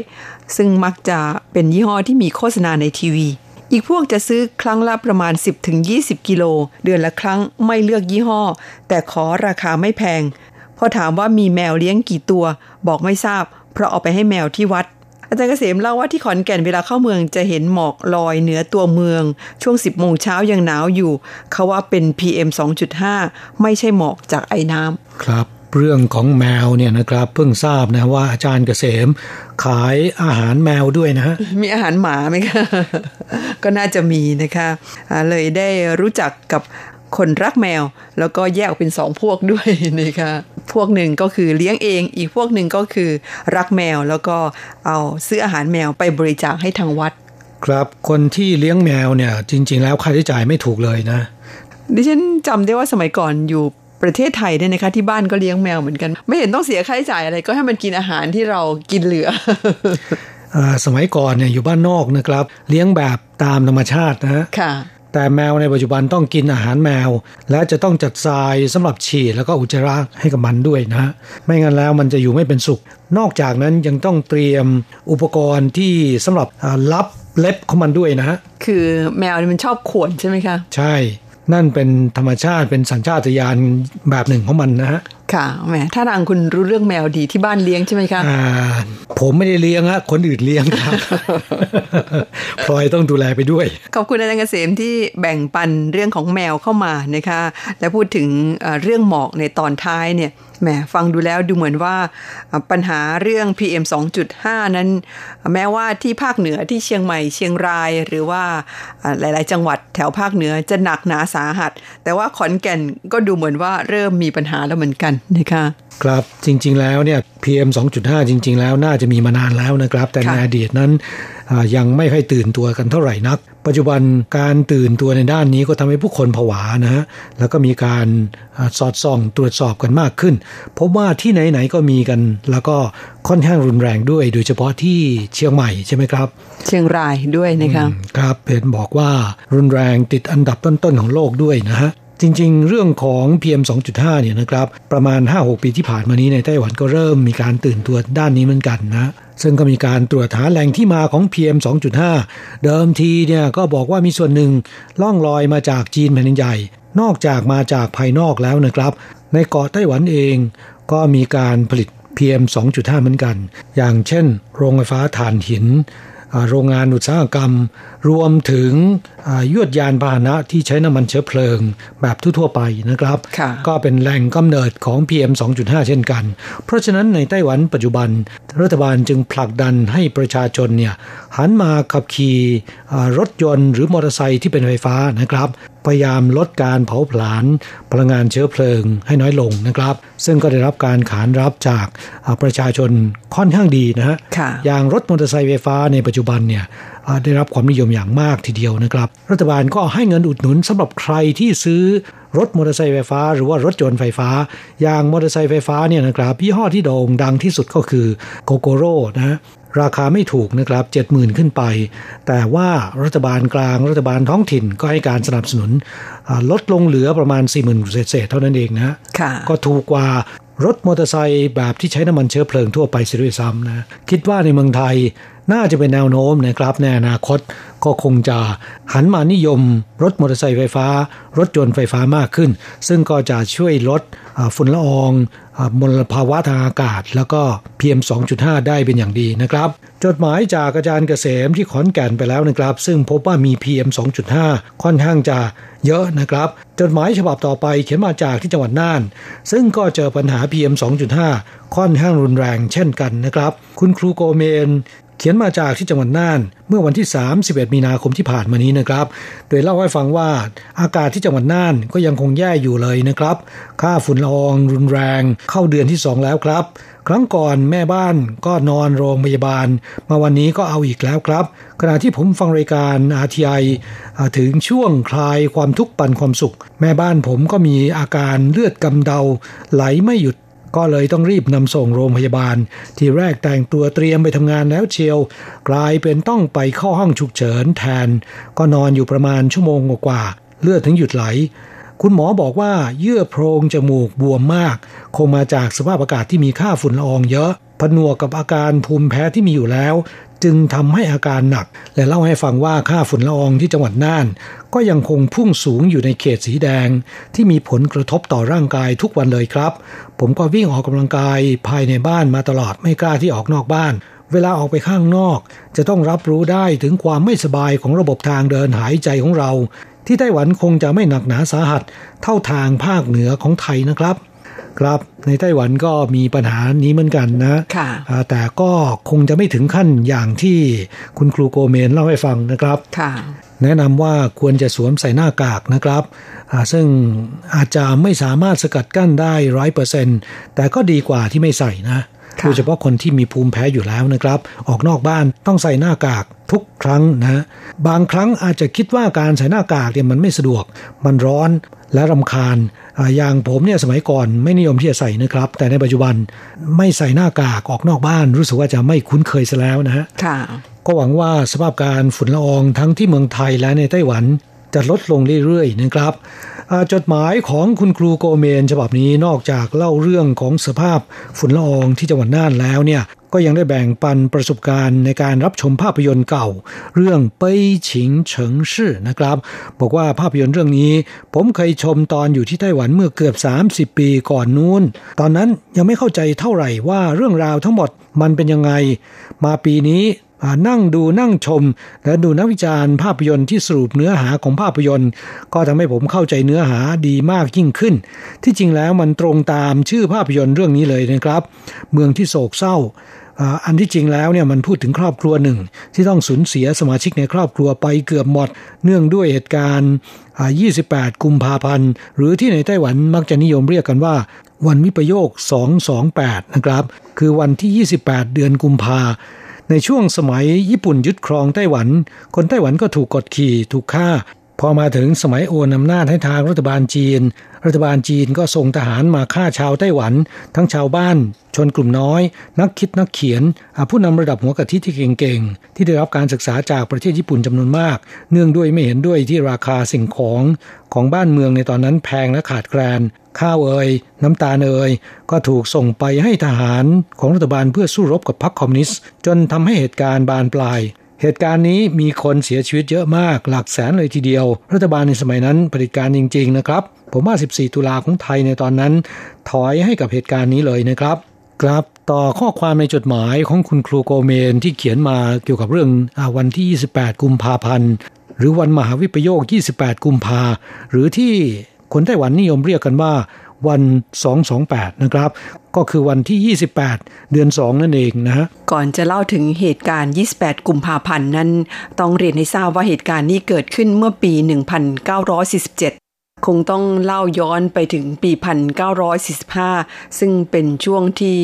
ซึ่งมักจะเป็นยี่ห้อที่มีโฆษณาในทีวี อีกพวกจะซื้อครั้งละประมาณ 10-20 กิโล เดือนละครั้งไม่เลือกยี่ห้อ แต่ขอราคาไม่แพง พอถามว่ามีแมวเลี้ยงกี่ตัว บอกไม่ทราบ เพราะเอาไปให้แมวที่วัด อาจารย์เกษมเล่าว่าที่ขอนแก่นเวลาเข้าเมืองจะเห็นหมอกลอยเหนือตัวเมือง ช่วง 10โมงเช้ายังหนาวอยู่ เขาว่าเป็น PM 2.5 ไม่ใช่หมอกจากไอ้น้ำครับ เรื่องของแมวเนี่ยนะครับ เพิ่งทราบนะว่าอาจารย์เกษม ขายอาหารแมวด้วยนะฮะมีอาหารหมาไหมคะก็น่าจะมีนะคะอ่าเลยได้รู้จักกับคนรักแมว แล้วก็แยกออกเป็นสองพวกด้วยนะคะพวกหนึ่งก็คือเลี้ยงเอง อีกพวกหนึ่งก็คือรักแมวแล้วก็เอาซื้ออาหารแมวไปบริจาคให้ทางวัด ครับคนที่เลี้ยงแมวเนี่ยจริง ๆ แล้วค่าใช้จ่ายไม่ถูกเลยนะดิฉันจำได้ว่าสมัยก่อนอยู่ ประเทศไทยเนี่ยนะคะที่บ้านก็เลี้ยงแมวเหมือนกัน ไม่เห็นต้องเสียค่าใช้จ่ายอะไรก็ให้มันกินอาหารที่เรากินเหลืออ่าสมัยก่อนเนี่ยอยู่บ้านนอกนะครับ เลี้ยงแบบตามธรรมชาตินะฮะค่ะแต่แมวในปัจจุบันต้องกินอาหารแมว และจะต้องจัดทรายสำหรับฉี่แล้วก็อุจจาระให้กับมันด้วยนะฮะไม่งั้นแล้วมันจะอยู่ไม่เป็นสุข นอกจากนั้นยังต้องเตรียมอุปกรณ์ที่สำหรับอ่ารับเล็บของมันด้วยนะฮะคือแมวเนี่ยมันชอบข่วนใช่ไหมคะ ใช่ นั่นเป็นธรรมชาติเป็นสัญชาตญาณแบบหนึ่งของมันนะฮะ ค่ะแหมถ้าทางคุณรู้เรื่องแมวดีที่บ้านเลี้ยงใช่ไหมคะอ่าผมไม่ได้เลี้ยงฮะคนอื่นเลี้ยงครับพลอยต้องดูแลไปด้วย ขอบคุณอาจารย์เกษมที่แบ่งปันเรื่องของแมวเข้ามานะคะและพูดถึงเอ่อเรื่องหมอกในตอนท้ายเนี่ยแหมฟังดูแล้วดูเหมือนว่าเอ่อปัญหาเรื่อง PM 2.5 นั้น แม้ว่าที่ภาคเหนือที่เชียงใหม่เชียงรายหรือว่าเอ่อหลาย ๆ จังหวัดแถวภาคเหนือจะหนักหนาสาหัส แต่ว่าขอนแก่นก็ดูเหมือนว่าเริ่มมีปัญหาแล้วเหมือนกันนะคะครับจริง ๆ แล้วเนี่ย PM 2.5 จริง ๆ แล้วน่าจะมีมานานแล้วนะครับ แต่ในค่ะอดีตนั้นอ่ายังไม่ค่อยตื่นตัวกันเท่าไหร่นัก ปัจจุบันการตื่นตัวในด้านนี้ก็ทำให้ผู้คนผวานะฮะแล้วก็มีการอ่าสอดส่องตรวจสอบกันมากขึ้นพบว่าที่ไหนๆก็มีกันแล้วก็ค่อนข้างรุนแรงด้วย โดยเฉพาะที่เชียงใหม่ใช่ไหมครับ เชียงรายด้วยนะคะครับเห็นบอกว่ารุนแรงติดอันดับต้นๆของโลกด้วยนะฮะ จริง ๆ เรื่องของ PM 2.5 เนี่ยนะครับ ประมาณ 5-6 ปีที่ผ่านมานี้ในไต้หวันก็เริ่มมีการตื่นตัวด้านนี้เหมือนกันนะซึ่งก็มีการตรวจหาแหล่งที่มาของ PM 2.5 เดิมทีเนี่ยก็บอกว่ามีส่วนหนึ่งล่องลอยมาจากจีนแผ่นใหญ่ นอกจากมาจากภายนอกแล้วนะครับ ในเกาะไต้หวันเองก็มีการผลิต PM 2.5 เหมือนกัน อย่างเช่น โรงไฟฟ้าถ่านหิน โรงงานอุตสาหกรรม รวมถึงยวดยานพาหนะที่ใช้น้ำมันเชื้อเพลิงแบบทั่วๆไปนะครับ ก็เป็นแหล่งกำเนิดของ PM 2.5 เช่นกัน เพราะฉะนั้นในไต้หวันปัจจุบัน รัฐบาลจึงผลักดันให้ประชาชนเนี่ยหันมาขับขี่รถยนต์หรือมอเตอร์ไซค์ที่เป็นไฟฟ้านะครับ พยายามลดการเผาผลาญพลังงานเชื้อเพลิงให้น้อยลงนะครับ ซึ่งก็ได้รับการขานรับจากประชาชนค่อนข้างดีนะฮะอย่างรถมอเตอร์ไซค์ไฟฟ้าในปัจจุบันเนี่ยได้รับความนิยมอย่างมากทีเดียวนะครับ รัฐบาลก็ให้เงินอุดหนุนสำหรับใครที่ซื้อรถมอเตอร์ไซค์ไฟฟ้า หรือว่ารถยนต์ไฟฟ้า อย่างมอเตอร์ไซค์ไฟฟ้าเนี่ยนะครับยี่ห้อที่โด่งดังที่สุดก็คือโกโกโร่นะ ราคาไม่ถูกนะครับ70,000 ขึ้นไป แต่ว่ารัฐบาลกลางรัฐบาลท้องถิ่นก็ให้การสนับสนุนลดลงเหลือประมาณ 40,000เศษเท่านั้นเองนะก็ถูกกว่ารถมอเตอร์ไซค์แบบที่ใช้น้ำมันเชื้อเพลิงทั่วไปเสียด้วยซ้ำนะคิดว่าในเมืองไทยน่าจะเป็นแนวโน้มนะครับในอนาคตก็คงจะหันมานิยม รถมอเตอร์ไซค์ไฟฟ้า รถยนต์ไฟฟ้ามากขึ้น ซึ่งก็จะช่วยลด ฝุ่นละอองมลภาวะทางอากาศ แล้วก็ PM 2.5 ได้เป็นอย่างดีนะครับ จดหมายจากอาจารย์เกษมที่ขอนแก่นไปแล้วนะครับ ซึ่งพบว่ามี PM 2.5 ค่อนข้างจะเยอะนะครับ จดหมายฉบับต่อไปเขียนมาจากที่จังหวัดน่าน ซึ่งก็เจอปัญหา PM 2.5 ค่อนข้างรุนแรงเช่นกันนะครับ คุณครูโกเมน เขียนมาจากที่จังหวัดน่าน เมื่อวันที่ 31 มีนาคมที่ผ่านมานี้นะครับ โดยเล่าให้ฟังว่าอากาศที่จังหวัดน่านก็ยังคงแย่อยู่เลยนะครับ ค่าฝุ่นละอองรุนแรง เข้าเดือนที่ 2 แล้วครับ ครั้งก่อนแม่บ้านก็นอนโรงพยาบาล มาวันนี้ก็เอาอีกแล้วครับ ขณะที่ผมฟังรายการ RTI ถึงช่วงคลายความทุกข์ปันความสุข แม่บ้านผมก็มีอาการเลือดกำเดา ไหลไม่หยุด ก็เลยต้องรีบนำส่งโรงพยาบาล ที่แรกแต่งตัวเตรียมไปทำงานแล้วเชียว กลายเป็นต้องไปเข้าห้องฉุกเฉินแทน ก็นอนอยู่ประมาณชั่วโมงกว่าเลือดถึงหยุดไหล คุณหมอบอกว่าเยื่อโพรงจมูกบวมมาก คงมาจากสภาพอากาศที่มีค่าฝุ่นละอองเยอะ ผนวกกับอาการภูมิแพ้ที่มีอยู่แล้ว จึงทำให้อาการหนัก และเล่าให้ฟังว่าค่าฝุ่นละอองที่จังหวัดน่าน ก็ยังคงพุ่งสูงอยู่ในเขตสีแดง ที่มีผลกระทบต่อร่างกายทุกวันเลยครับ ผมก็วิ่งออกกำลังกายภายในบ้านมาตลอดไม่กล้าที่ออกนอกบ้าน เวลาออกไปข้างนอก จะต้องรับรู้ได้ถึงความไม่สบายของระบบทางเดินหายใจของเรา ที่ไต้หวันคงจะไม่หนักหนาสาหัส เท่าทางภาคเหนือของไทยนะครับ ครับ ในไต้หวันก็มีปัญหานี้เหมือนกันนะแต่ก็คงจะไม่ถึงขั้นอย่างที่คุณครูโกเมนเล่าให้ฟังนะครับแนะนำว่าควรจะสวมใส่หน้ากากนะครับ ซึ่งอาจจะไม่สามารถสกัดกั้นได้ร้อยเปอร์เซ็นแต่ก็ดีกว่าที่ไม่ใส่นะโดยเฉพาะคนที่มีภูมิแพ้อยู่แล้วนะครับ ออกนอกบ้านต้องใส่หน้ากากทุกครั้งนะ บางครั้งอาจจะคิดว่าการใส่หน้ากากเนี่ยมันไม่สะดวก มันร้อน และรำคาญอย่างผมเนี่ยสมัยก่อนไม่นิยมที่จะใส่นะครับ แต่ในปัจจุบันไม่ใส่หน้ากากออกนอกบ้าน รู้สึกว่าจะไม่คุ้นเคยซะแล้วนะฮะก็หวังว่าสภาพการฝุ่นละอองทั้งที่เมืองไทยและในไต้หวันจะลดลงเรื่อยๆนะครับจดหมายของคุณครูโกเมน ฉบับนี้นอกจากเล่าเรื่องของสภาพฝุ่นละอองที่จังหวัดน่านแล้วเนี่ย ก็ยังได้แบ่งปันประสบการณ์ในการรับชมภาพยนตร์เก่า เรื่องเป้ยฉิงเฉิงชื่อนะครับ บอกว่าภาพยนตร์เรื่องนี้ ผมเคยชมตอนอยู่ที่ไต้หวันเมื่อเกือบ 30 ปีก่อนนู้น ตอนนั้นยังไม่เข้าใจเท่าไหร่ว่าเรื่องราวทั้งหมดมันเป็นยังไง มาปีนี้นั่งดูนั่งชม และดูนักวิจารณ์ภาพยนตร์ที่สรุปเนื้อหาของภาพยนตร์ ก็ทำให้ผมเข้าใจเนื้อหาดีมากยิ่งขึ้น ที่จริงแล้วมันตรงตามชื่อภาพยนตร์เรื่องนี้เลยนะครับ เมืองที่โศกเศร้า อันที่จริงแล้วเนี่ยมันพูดถึงครอบครัวหนึ่ง ที่ต้องสูญเสียสมาชิกในครอบครัวไปเกือบหมด เนื่องด้วยเหตุการณ์ 28 กุมภาพันธ์ หรือที่ในไต้หวันมักจะนิยมเรียกกันว่า วันวิปโยค 228 นะครับ คือวันที่ 28 เดือนกุมภาในช่วงสมัยญี่ปุ่นยึดครองไต้หวัน คนไต้หวันก็ถูกกดขี่ถูกฆ่า พอมาถึงสมัยโอนอำนาจให้ทางรัฐบาลจีน รัฐบาลจีนก็ส่งทหารมาฆ่าชาวไต้หวัน ทั้งชาวบ้าน ชนกลุ่มน้อย นักคิดนักเขียน ผู้นำระดับหัวกะทิที่เก่งๆ ที่ได้รับการศึกษาจากประเทศญี่ปุ่นจำนวนมาก เนื่องด้วยไม่เห็นด้วยที่ราคาสิ่งของของบ้านเมืองในตอนนั้นแพงและขาดแคลนข้าวเอ่ยน้ำตาลเอ่ยก็ถูกส่งไปให้ทหารของรัฐบาลเพื่อสู้รบกับพรรคคอมมิวนิสต์ จนทำให้เหตุการณ์บานปลาย เหตุการณ์นี้มีคนเสียชีวิตเยอะมากหลักแสนเลยทีเดียว รัฐบาลในสมัยนั้นผลิตการจริง ๆ นะครับ ผมว่า 14 ตุลาของไทยในตอนนั้น ถอยให้กับเหตุการณ์นี้เลยนะครับครับต่อข้อความในจดหมายของคุณครูโกเมนที่เขียนมาเกี่ยวกับเรื่องอวันที่ 28 กุมภาพันธ์หรือวันมหาวิปโยค 28 กุมภาหรือที่คนไต้หวันนิยมเรียกกันว่า วัน 228 นะครับ ก็คือวันที่ 28 เดือน 2 นั่นเองนะก่อนจะเล่าถึงเหตุการณ์ 28 กุมภาพันธ์นั้น ต้องเรียนให้ทราบว่าเหตุการณ์นี้เกิดขึ้นเมื่อปี 1947คงต้องเล่าย้อนไปถึงปี 1945 ซึ่งเป็นช่วงที่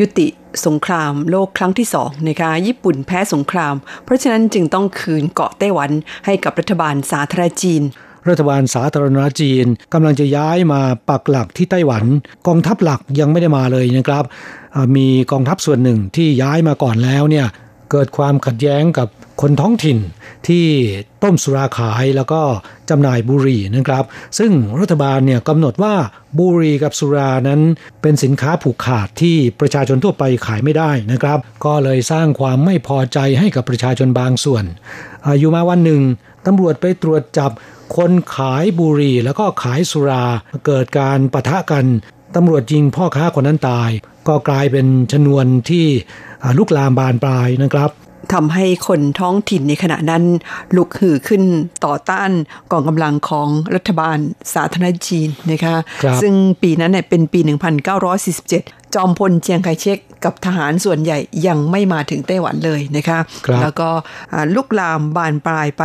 ยุติสงครามโลกครั้งที่สองนะคะญี่ปุ่นแพ้สงคราม เพราะฉะนั้นจึงต้องคืนเกาะไต้หวันให้กับรัฐบาลสาธารณจีน รัฐบาลสาธารณรัฐจีนกำลังจะย้ายมาปักหลักที่ไต้หวัน กองทัพหลักยังไม่ได้มาเลยนะครับมีกองทัพส่วนหนึ่งที่ย้ายมาก่อนแล้วเนี่ยเกิดความขัดแย้งกับคนท้องถิ่นที่ต้มสุราขายแล้วก็จำหน่ายบุหรี่นะครับ ซึ่งรัฐบาลเนี่ยกำหนดว่าบุหรี่กับสุรานั้นเป็นสินค้าผูกขาดที่ประชาชนทั่วไปขายไม่ได้นะครับ ก็เลยสร้างความไม่พอใจให้กับประชาชนบางส่วนออยู่มาวันหนึ่งตำรวจไปตรวจจับคนขายบุหรี่แล้วก็ขายสุราเกิดการปะทะกันตำรวจยิงพ่อค้าคนนั้นตาย ก็กลายเป็นชนวนที่ลุกลามบานปลายนะครับ ทำให้คนท้องถิ่นในขณะนั้น ลุกฮือขึ้นต่อต้านกองกำลังของรัฐบาลสาธารณจีนนะคะครับซึ่งปีนั้นเนี่ยเป็นปี 1947 จอมพลเจียงไคเชกกับทหารส่วนใหญ่ยังไม่มาถึงไต้หวันเลยนะคะครับแล้วก็อ่าลุกลามบานปลายไป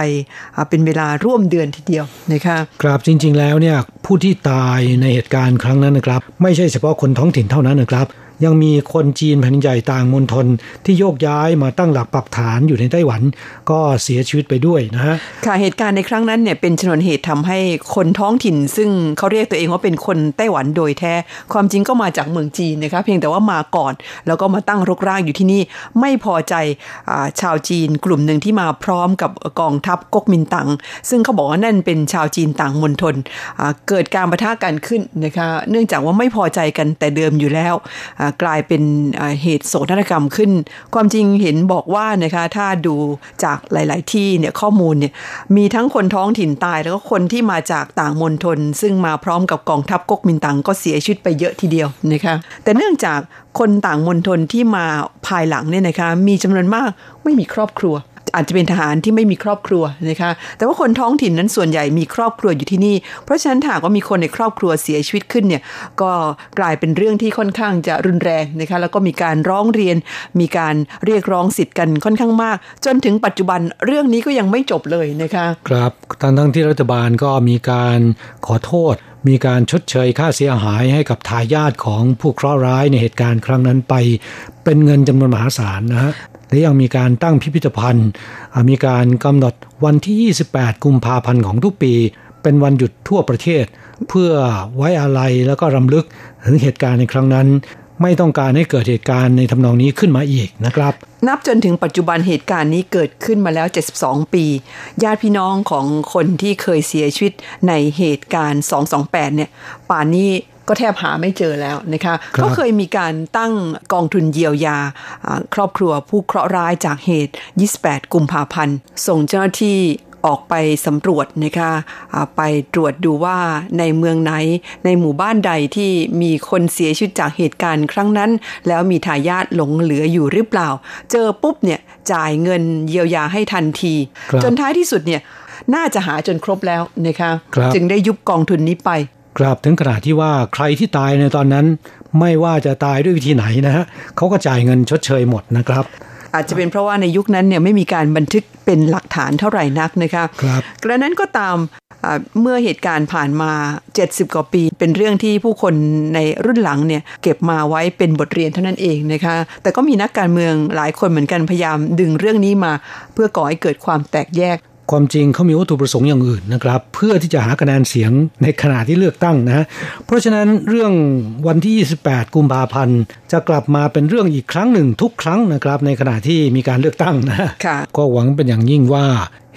อ่าเป็นเวลาร่วมเดือนทีเดียวนะคะครับจริง ๆ แล้วเนี่ยผู้ที่ตายในเหตุการณ์ครั้งนั้นนะครับ ไม่ใช่เฉพาะคนท้องถิ่นเท่านั้นนะครับ ยังมีคนจีนแผ่นใหญ่ต่างมณฑลที่โยกย้ายมาตั้งหลักปักฐานอยู่ในไต้หวัน ก็เสียชีวิตไปด้วยนะฮะค่ะเหตุการณ์ในครั้งนั้นเนี่ยเป็นชนวนเหตุทำให้คนท้องถิ่น ซึ่งเขาเรียกตัวเองว่าเป็นคนไต้หวันโดยแท้ ความจริงก็มาจากเมืองจีนนะคะเพียงแต่ว่ามาก่อน แล้วก็มาตั้งรกรากอยู่ที่นี่ไม่พอใจอชาวจีนกลุ่มหนึ่งที่มาพร้อมกับกองทัพก๊กมินตั๋งซึ่งเขาบอกว่านั่นเป็นชาวจีนต่างมณฑลเกิดการประทะกันขึ้นนะคะเนื่องจากว่าไม่พอใจกันแต่เดิมอยู่แล้วกลายเป็นเหตุโศกนาฏกรรมขึ้น ความจริงเห็นบอกว่านะคะถ้าดูจากหลาย ๆ ที่เนี่ยข้อมูลเนี่ยมีทั้งคนท้องถิ่นตาย แล้วก็คนที่มาจากต่างมณฑลซึ่งมาพร้อมกับกองทัพก๊กมินตั๋งก็เสียชีวิตไปเยอะทีเดียวนะคะแต่เนื่องจากคนต่างมณฑลที่มาภายหลังเนี่ยนะคะมีจำนวนมากไม่มีครอบครัว อาจจะเป็นทหารที่ไม่มีครอบครัวนะคะ แต่ว่าคนท้องถิ่นนั้นส่วนใหญ่มีครอบครัวอยู่ที่นี่ เพราะฉะนั้นถ้าหากว่ามีคนในครอบครัวเสียชีวิตขึ้นเนี่ย ก็กลายเป็นเรื่องที่ค่อนข้างจะรุนแรงนะคะ แล้วก็มีการร้องเรียน มีการเรียกร้องสิทธิ์กันค่อนข้างมาก จนถึงปัจจุบันเรื่องนี้ก็ยังไม่จบเลยนะคะ ครับทั้งทั้งที่รัฐบาลก็มีการขอโทษ มีการชดเชยค่าเสียหายให้กับทายาทของผู้เคราะห์ร้ายในเหตุการณ์ครั้งนั้นไป เป็นเงินจำนวนมหาศาลนะฮะ และยังมีการตั้งพิพิธภัณฑ์ มีการกำหนดวันที่ 28 กุมภาพันธ์ของทุกปี เป็นวันหยุดทั่วประเทศ เพื่อไว้อาลัยแล้วก็รำลึกถึงเหตุการณ์ในครั้งนั้น ไม่ต้องการให้เกิดเหตุการณ์ในทำนองนี้ขึ้นมาอีกนะครับ นับจนถึงปัจจุบันเหตุการณ์นี้เกิดขึ้นมาแล้ว 72 ปี ญาติพี่น้องของคนที่เคยเสียชีวิตในเหตุการณ์ 228 เนี่ย ป่านนี้ ก็แทบหาไม่เจอแล้วนะคะครับก็เคยมีการตั้งกองทุนเยียวยาอ่าครอบครัวผู้เคราะห์ร้ายจากเหตุ 28 กุมภาพันธ์ ส่งเจ้าหน้าที่ออกไปสำรวจนะคะอ่าไปตรวจดูว่าในเมืองไหน ในหมู่บ้านใดที่มีคนเสียชีวิตจากเหตุการณ์ครั้งนั้น แล้วมีทายาทหลงเหลืออยู่หรือเปล่า เจอปุ๊บเนี่ยจ่ายเงินเยียวยาให้ทันทีครับจนท้ายที่สุดเนี่ยน่าจะหาจนครบแล้วนะคะครับจึงได้ยุบกองทุนนี้ไป กราบถึงขนาดที่ว่าใครที่ตายในตอนนั้น ไม่ว่าจะตายด้วยวิธีไหนนะฮะเขาก็จ่ายเงินชดเชยหมดนะครับ อาจจะเป็นเพราะว่าในยุคนั้นเนี่ยไม่มีการบันทึกเป็นหลักฐานเท่าไหร่นักนะคะครับกระนั้นก็ตามอ่าเมื่อเหตุการณ์ผ่านมา 70 กว่าปี เป็นเรื่องที่ผู้คนในรุ่นหลังเนี่ยเก็บมาไว้เป็นบทเรียนเท่านั้นเองนะคะ แต่ก็มีนักการเมืองหลายคนเหมือนกันพยายามดึงเรื่องนี้มา เพื่อก่อให้เกิดความแตกแยก ความจริงเขามีวัตถุประสงค์อย่างอื่นนะครับ เพื่อที่จะหาคะแนนเสียงในขณะที่เลือกตั้งนะฮะเพราะฉะนั้นเรื่องวันที่ 28 กุมภาพันธ์จะกลับมาเป็นเรื่องอีกครั้งหนึ่งทุกครั้งนะครับในขณะที่มีการเลือกตั้งนะฮะค่ะก็หวังเป็นอย่างยิ่งว่า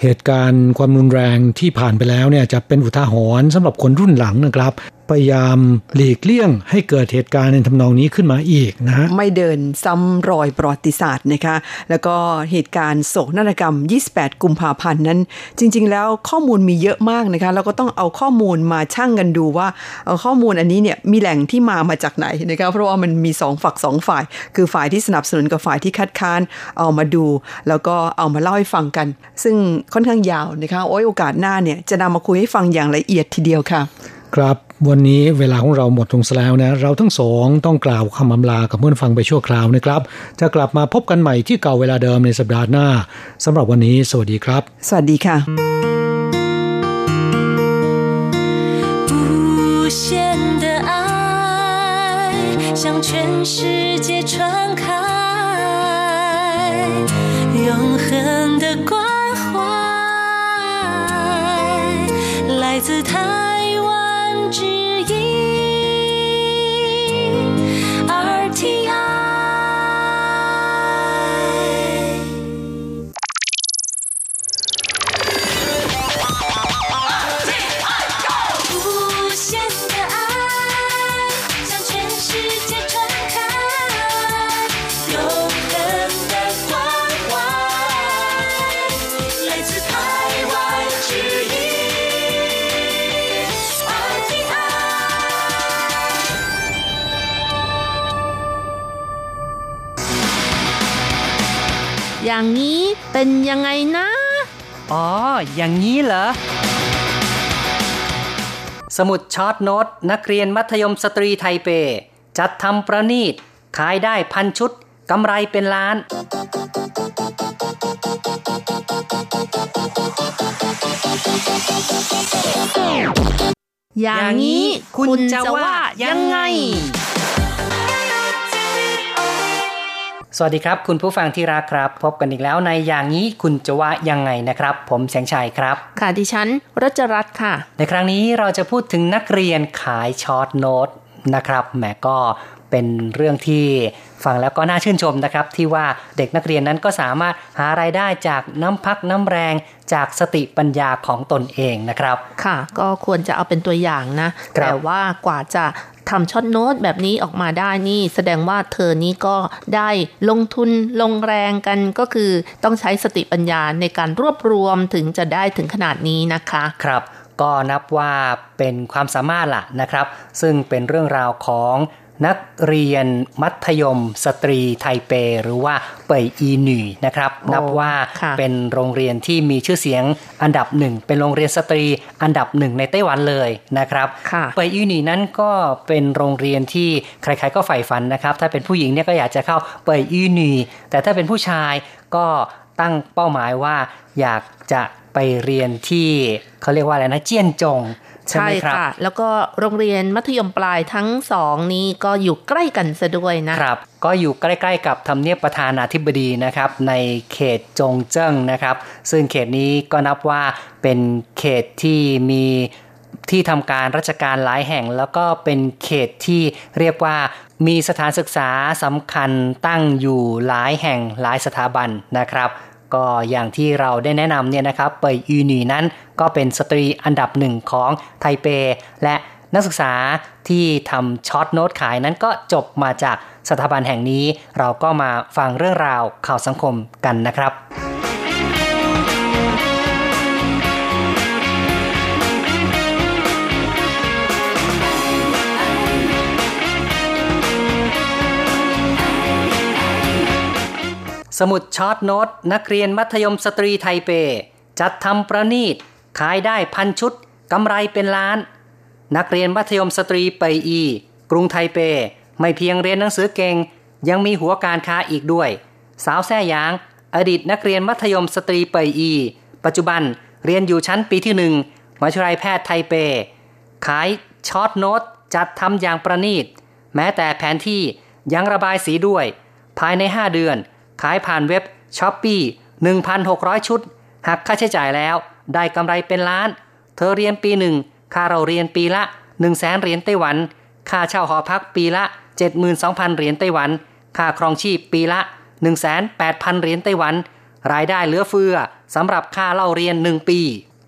เหตุการณ์ความรุนแรงที่ผ่านไปแล้วเนี่ยจะเป็นอุทาหรณ์สำหรับคนรุ่นหลังนะครับ พยายามหลีกเลี่ยงให้เกิดเหตุการณ์ในทำนองนี้ขึ้นมาอีกนะฮะไม่เดินซ้ำรอยประวัติศาสตร์นะคะ แล้วก็เหตุการณ์โศกนาฏกรรม 28 กุมภาพันธ์นั้น จริง ๆ แล้วข้อมูลมีเยอะมากนะคะแล้วก็ต้องเอาข้อมูลมาชั่งกันดูว่าเอาข้อมูลอันนี้เนี่ยมีแหล่งที่มามาจากไหนนะคะเพราะว่ามันมีสองฝักสองฝ่าย คือฝ่ายที่สนับสนุนกับฝ่ายที่คัดค้านเอามาดู แล้วก็เอามาเล่าให้ฟังกัน ซึ่งค่อนข้างยาวนะคะโอ้ยโอกาสหน้าเนี่ยจะนำมาคุยให้ฟังอย่างละเอียดทีเดียวค่ะ ครับ วันนี้เวลาของเราหมดลงแล้วนะเราทั้งสองต้องกล่าวคำอำลากับเพื่อนฟังไปชั่วคราวนะครับ จะกลับมาพบกันใหม่ที่เก่าเวลาเดิมในสัปดาห์หน้าสำหรับวันนี้สวัสดีครับ สวัสดีค่ะ向全世界传开，永恒的关怀，来自他。 指引。而 T。 อย่างนี้เป็นยังไงนะ อ๋อ อย่างนี้เหรอ สมุด short note นักเรียนมัธยมสตรีไทเป จัดทำประณีต ขายได้พันชุดกำไรเป็นล้าน อย่างนี้คุณจะว่ายังไง สวัสดีครับ คุณผู้ฟังที่รักครับ พบกันอีกแล้วในอย่างนี้คุณจะว่ายังไงนะครับ ผมแสงชัยครับ ค่ะดิฉันรัชรัตน์ค่ะ ในครั้งนี้เราจะพูดถึงนักเรียนขายช็อตโน้ตนะครับแหมก็เป็นเรื่องที่ฟังแล้วก็น่าชื่นชมนะครับ ที่ว่าเด็กนักเรียนนั้นก็สามารถหาไรายได้จากน้ำพักน้ำแรงจากสติปัญญาของตนเองนะครับ ค่ะ ก็ควรจะเอาเป็นตัวอย่างนะ แต่ว่ากว่าจะ ทำ short note แบบนี้ออกมาได้นี่ แสดงว่าเธอนี้ก็ได้ลงทุนลงแรงกันก็คือต้องใช้สติปัญญาในการรวบรวมถึงจะได้ถึงขนาดนี้นะคะ ครับ ก็นับว่าเป็นความสามารถล่ะนะครับ ซึ่งเป็นเรื่องราวของ นักเรียนมัธยมสตรีไทเป หรือว่าเป่ยอีหนี่นะครับ นับว่าเป็นโรงเรียนที่มีชื่อเสียงอันดับหนึ่งเป็นโรงเรียนสตรีอันดับหนึ่งในไต้หวันเลยนะครับเป่ยอีหน่นั้นก็เป็นโรงเรียนที่ใครๆก็ใฝ่ฝันนะครับ ถ้าเป็นผู้หญิงเนี่ยก็อยากจะเข้าเป่ยอีหน่แต่ถ้าเป็นผู้ชายก็ตั้งเป้าหมายว่าอยากจะไปเรียนที่เขาเรียกว่าอะไรนะเจียนจง ใช่ค่ะ แล้วก็โรงเรียนมัธยมปลายทั้งสองนี้ก็อยู่ใกล้กันซะด้วยนะครับ ก็อยู่ใกล้ๆกับทำเนียบประธานาธิบดีนะครับ ในเขตจงเจิ้งนะครับ ซึ่งเขตนี้ก็นับว่าเป็นเขตที่มีที่ทำการราชการหลายแห่ง แล้วก็เป็นเขตที่เรียกว่ามีสถานศึกษาสำคัญตั้งอยู่หลายแห่งหลายสถาบันนะครับ ก็อย่างที่เราได้แนะนำเนี่ยนะครับเป่ยอีหนี่นั้นก็เป็นสตรีอันดับหนึ่งของไทเป และนักศึกษาที่ทำ short note ขายนั้นก็จบมาจากสถาบันแห่งนี้ เราก็มาฟังเรื่องราวข่าวสังคมกันนะครับ สมุด short note นักเรียนมัธยมสตรีไทเป จัดทำประณีต ขายได้พันชุดกำไรเป็นล้าน นักเรียนมัธยมสตรีเป่ยอี กรุงไทเป ไม่เพียงเรียนหนังสือเก่ง ยังมีหัวการค้าอีกด้วย สาวแซ่หยาง อดีตนักเรียนมัธยมสตรีเป่ยอี ปัจจุบันเรียนอยู่ชั้นปีที่หนึ่งมหาวิทยาลัยแพทย์ไทเป ขาย short note จัดทำอย่างประณีต แม้แต่แผนที่ยังระบายสีด้วย ภายใน 5 เดือน ขายผ่านเว็บ Shopee 1,600 ชุด หักค่าใช้จ่ายแล้ว ได้กำไรเป็นล้าน เธอเรียนปีหนึ่งค่าเราเรียนปีละ1 0 0 0 0แสนเหรียญไต้หวัน ค่าเช่าหอพักปีละ 72,000 เหรียญไต้หวัน ค่าครองชีพปีละ 1 8 0 0 0 เหรียญไต้หวัน รายได้เหลือเฟือสำหรับค่าเล่าเรียนหนึ่งปี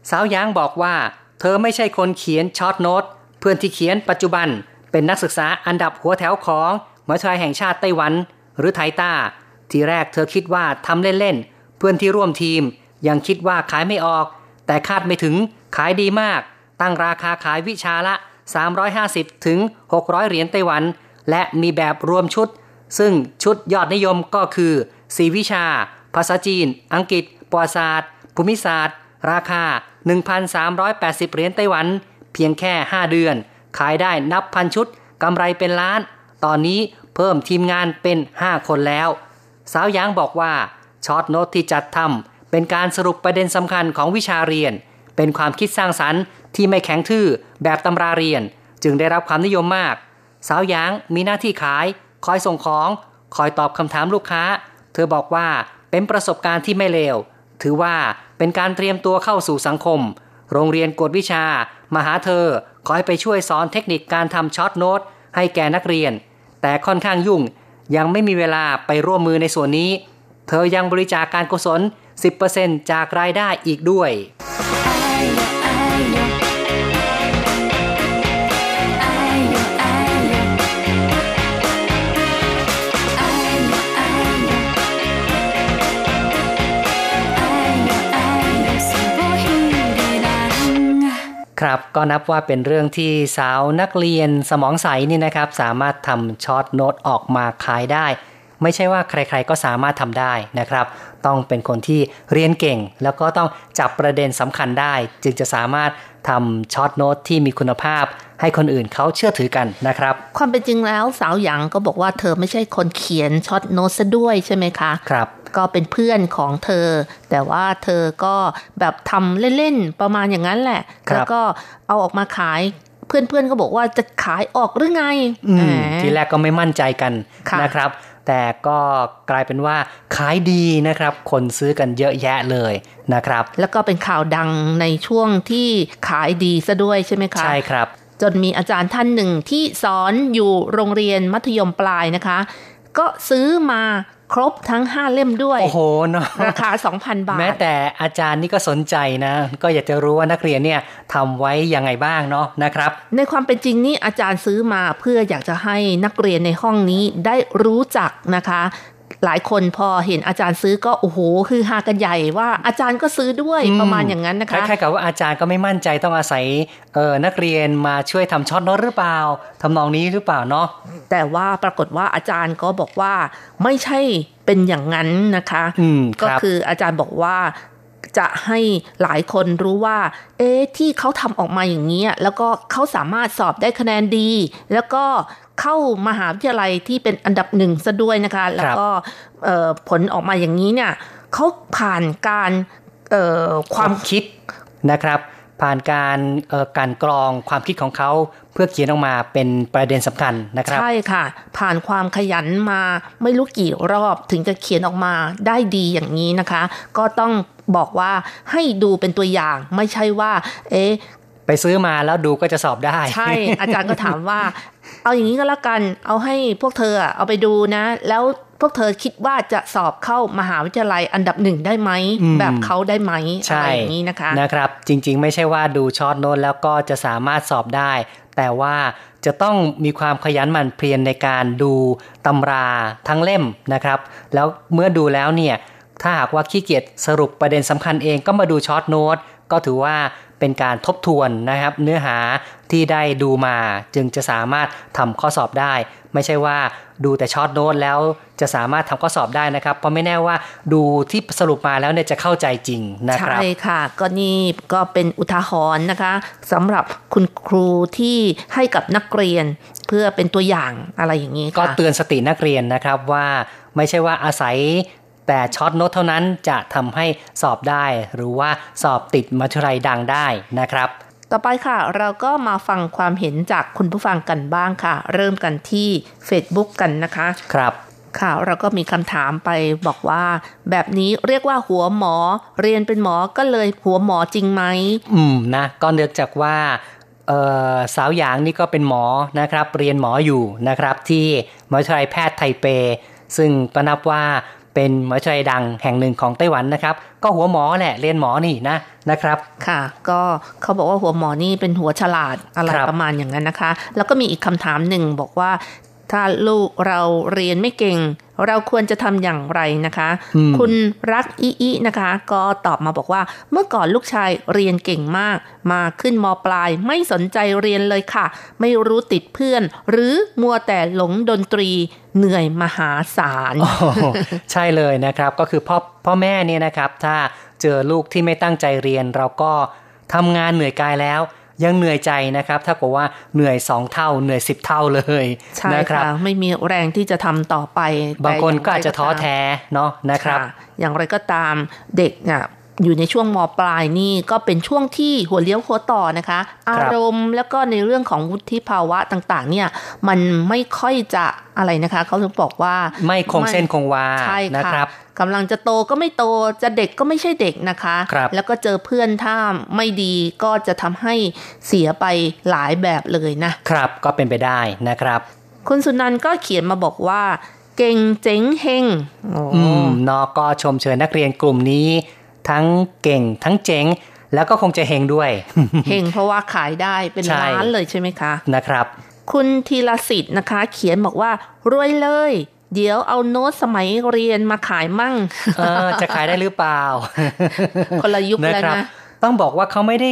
สาวยางบอกว่า เธอไม่ใช่คนเขียนช็อตโน้ต เพื่อนที่เขียนปัจจุบัน เป็นนักศึกษาอันดับหัวแถวของมหาวิทยาลัยแห่งชาติไต้หวัน หรือไทต้า ทีแรกเธอคิดว่าทำเล่นๆ เพื่อนที่ร่วมทีม ยังคิดว่าขายไม่ออก แต่คาดไม่ถึงขายดีมาก ตั้งราคาขายวิชาละ 350 ถึง 600 เหรียญไต้หวัน และมีแบบรวมชุด ซึ่งชุดยอดนิยมก็คือ 4 วิชา ภาษาจีน อังกฤษประวัติศาสตร์ ภูมิศาสตร์ ราคา 1,380 เหรียญไต้หวัน เพียงแค่ 5 เดือน ขายได้นับพันชุดกำไรเป็นล้าน ตอนนี้เพิ่มทีมงานเป็น 5 คนแล้ว สาวยางบอกว่าช็อตโน้ตที่จัดทำเป็นการสรุปประเด็นสำคัญของวิชาเรียน เป็นความคิดสร้างสรรค์ที่ไม่แข็งทื่อแบบตำราเรียน จึงได้รับความนิยมมาก สาวยางมีหน้าที่ขาย คอยส่งของ คอยตอบคำถามลูกค้า เธอบอกว่าเป็นประสบการณ์ที่ไม่เลวถือว่าเป็นการเตรียมตัวเข้าสู่สังคม โรงเรียนกวดวิชา มาหาเธอคอยไปช่วยสอนเทคนิคการทำช็อตโน้ตให้แก่นักเรียน แต่ค่อนข้างยุ่ง ยังไม่มีเวลาไปร่วมมือในส่วนนี้ เธอยังบริจาคการกุศล 10%จากรายได้อีกด้วย ครับก็นับว่าเป็นเรื่องที่สาวนักเรียนสมองใสนี่นะครับ สามารถทำ short note ออกมาขายได้ ไม่ใช่ว่าใครๆก็สามารถทำได้นะครับ ต้องเป็นคนที่เรียนเก่ง แล้วก็ต้องจับประเด็นสำคัญได้ จึงจะสามารถทำ short note ที่มีคุณภาพ ให้คนอื่นเขาเชื่อถือกันนะครับ ความเป็นจริงแล้วสาวหยางก็บอกว่าเธอไม่ใช่คนเขียน short note ซะด้วยใช่ไหมคะครับก็เป็นเพื่อนของเธอ แต่ว่าเธอก็แบบทำเล่นๆ ประมาณอย่างนั้นแหละครับแล้วก็เอาออกมาขายเพื่อนๆก็บอกว่าจะขายออกหรือไงอืมแหมทีแรกก็ไม่มั่นใจกันค่ะนะครับ แต่ก็กลายเป็นว่าขายดีนะครับ คนซื้อกันเยอะแยะเลยนะครับ แล้วก็เป็นข่าวดังในช่วงที่ขายดีซะด้วยใช่ไหมคะใช่ครับ จนมีอาจารย์ท่านหนึ่งที่สอนอยู่โรงเรียนมัธยมปลายนะคะ ก็ซื้อมาครบทั้ง 5 เล่มด้วย โอ้โหเนาะราคา 2,000 บาท แม้แต่อาจารย์นี่ก็สนใจนะ ก็อยากจะรู้ว่านักเรียนเนี่ยทำไว้ยังไงบ้างเนาะนะครับ ในความเป็นจริงนี่อาจารย์ซื้อมาเพื่ออยากจะให้นักเรียนในห้องนี้ได้รู้จักนะคะ หลายคนพอเห็นอาจารย์ซื้อก็โอ้โหคือฮากันใหญ่ว่าอาจารย์ก็ซื้อด้วยอืมประมาณอย่างนั้นนะคคะล้ายๆกับว่าอาจารย์ก็ไม่มั่นใจต้องอาศัยเออนักเรียนมาช่วยทำช็อตโน้ตหรือเปล่าทำนองนี้หรือเปล่าเนาะแต่ว่าปรากฏว่าอาจารย์ก็บอกว่าไม่ใช่เป็นอย่างนั้นนะคะอืมคก็รับคืออาจารย์บอกว่า จะให้หลายคนรู้ว่า เอ๊ะที่เขาทำออกมาอย่างนี้ยแล้วก็เขาสามารถสอบได้คะแนนดี แล้วก็เข้ามหาวิทยาลัยที่เป็นอันดับหนึ่งซะด้วยนะคะ แล้วก็เอ่อผลออกมาอย่างนี้เนี่ยเขาผ่านการเอ่อความคิดนะครับ ผ่านการเอ่อการกรองความคิดของเขาเพื่อเขียนออกมาเป็นประเด็นสำคัญนะครับ ใช่ค่ะ ผ่านความขยันมาไม่รู้กี่รอบถึงจะเขียนออกมาได้ดีอย่างนี้นะคะ ก็ต้อง บอกว่าให้ดูเป็นตัวอย่างไม่ใช่ว่า เอ๊ะไปซื้อมาแล้วดูก็จะสอบได้ ใช่ อาจารย์ก็ถามว่า เอาอย่างนี้ก็แล้วกัน เอาให้พวกเธออะเอาไปดูนะ แล้วพวกเธอคิดว่าจะสอบเข้ามหาวิทยาลัยอันดับหนึ่งได้ไหมอืมแบบเขาได้ไหมใช่อะไรอย่างนี้นะคะนะครับ จริง ๆ ไม่ใช่ว่าดู short note แล้วก็จะสามารถสอบได้ แต่ว่าจะต้องมีความขยันหมั่นเพียรในการดูตำราทั้งเล่มนะครับ แล้วเมื่อดูแล้วเนี่ย ถ้าหากว่าขี้เกียจสรุปประเด็นสำคัญเองก็มาดู short note ก็ถือว่าเป็นการทบทวนนะครับ เนื้อหาที่ได้ดูมาจึงจะสามารถทำข้อสอบได้ ไม่ใช่ว่าดูแต่ short note แล้วจะสามารถทำข้อสอบได้นะครับ เพราะไม่แน่ว่าดูที่สรุปมาแล้วเนี่ยจะเข้าใจจริงนะครับใช่ค่ะ ก็นี่ก็เป็นอุทาหรณ์นะคะสำหรับคุณครูที่ให้กับนักเรียนเพื่อเป็นตัวอย่างอะไรอย่างนี้ก็ค่ะเตือนสตินักเรียนนะครับว่าไม่ใช่ว่าอาศัย แต่ short note เท่านั้นจะทำให้สอบได้ หรือว่าสอบติดมัธยมดังได้นะครับ ต่อไปค่ะ เราก็มาฟังความเห็นจากคุณผู้ฟังกันบ้างค่ะ เริ่มกันที่ Facebook กันนะคะ ครับค่ะเราก็มีคำถามไปบอกว่า แบบนี้เรียกว่าหัวหมอ เรียนเป็นหมอก็เลยหัวหมอจริงไหมอืมนะก็เนื่องจากว่าเอ่อสาวหยางนี่ก็เป็นหมอนะครับ เรียนหมออยู่นะครับที่มหาวิทยาลัยแพทย์ไทเป ซึ่งก็นับว่า เป็นหมอชายดังแห่งหนึ่งของไต้หวันนะครับ ก็หัวหมอแหละเรียนหมอนี่นะนะครับ ค่ะ ก็เขาบอกว่าหัวหมอนี่เป็นหัวฉลาดอะไรครับประมาณอย่างนั้นนะคะ แล้วก็มีอีกคำถามหนึ่งบอกว่า ถ้าลูกเราเรียนไม่เก่ง เราควรจะทำอย่างไรนะคะอืมคุณรักอีอีนะคะ ก็ตอบมาบอกว่า เมื่อก่อนลูกชายเรียนเก่งมาก มาขึ้นมปลายไม่สนใจเรียนเลยค่ะ ไม่รู้ติดเพื่อน หรือมัวแต่หลงดนตรีเหนื่อยมหาศาลโอ้โหใช่เลยนะครับก็คือพ่อพ่อแม่เนี่ยนะครับ ถ้าเจอลูกที่ไม่ตั้งใจเรียน เราก็ทำงานเหนื่อยกายแล้ว ยังเหนื่อยใจนะครับ ถ้ากับว่าเหนื่อยสองเท่าเหนื่อยสิบเท่าเลยใช่นะครับค่ะไม่มีแรงที่จะทำต่อไป บางคนก็แต่อาจจะท้อแท้เนาะนะครับค่ะอย่างไรก็ตามเด็กอะ อยู่ในช่วงมปลายนี่ก็เป็นช่วงที่หัวเลี้ยวหัวต่อนะคะ อารมณ์แล้วก็ในเรื่องของวุฒิภาวะต่างๆ เนี่ยมันไม่ค่อยจะอะไรนะคะ เขาถึงบอกว่า ไม่คงเส้นคงวาใช่นะค่ะครับกำลังจะโตก็ไม่โตจะเด็กก็ไม่ใช่เด็กนะคะครับแล้วก็เจอเพื่อนถ้าไม่ดีก็จะทำให้เสียไปหลายแบบเลยนะครับก็เป็นไปได้นะครับ คุณสุนันท์ก็เขียนมาบอกว่า เก่งเจ๋งเฮงโอ้อืมนอก็ชมเชยนักเรียนกลุ่มนี้ ทั้งเก่งทั้งเจ๋ง แล้วก็คงจะเฮงด้วย เฮงเพราะว่าขายได้เป็นใช่ล้านเลยใช่ไหมคะ นะครับ คุณธีรสิทธิ์นะคะ เขียนบอกว่ารวยเลย เดี๋ยวเอาโน้ตสมัยเรียนมาขายมั่งเออจะขายได้หรือเปล่า คนละยุคแล้วครับนะต้องบอกว่าเขาไม่ได้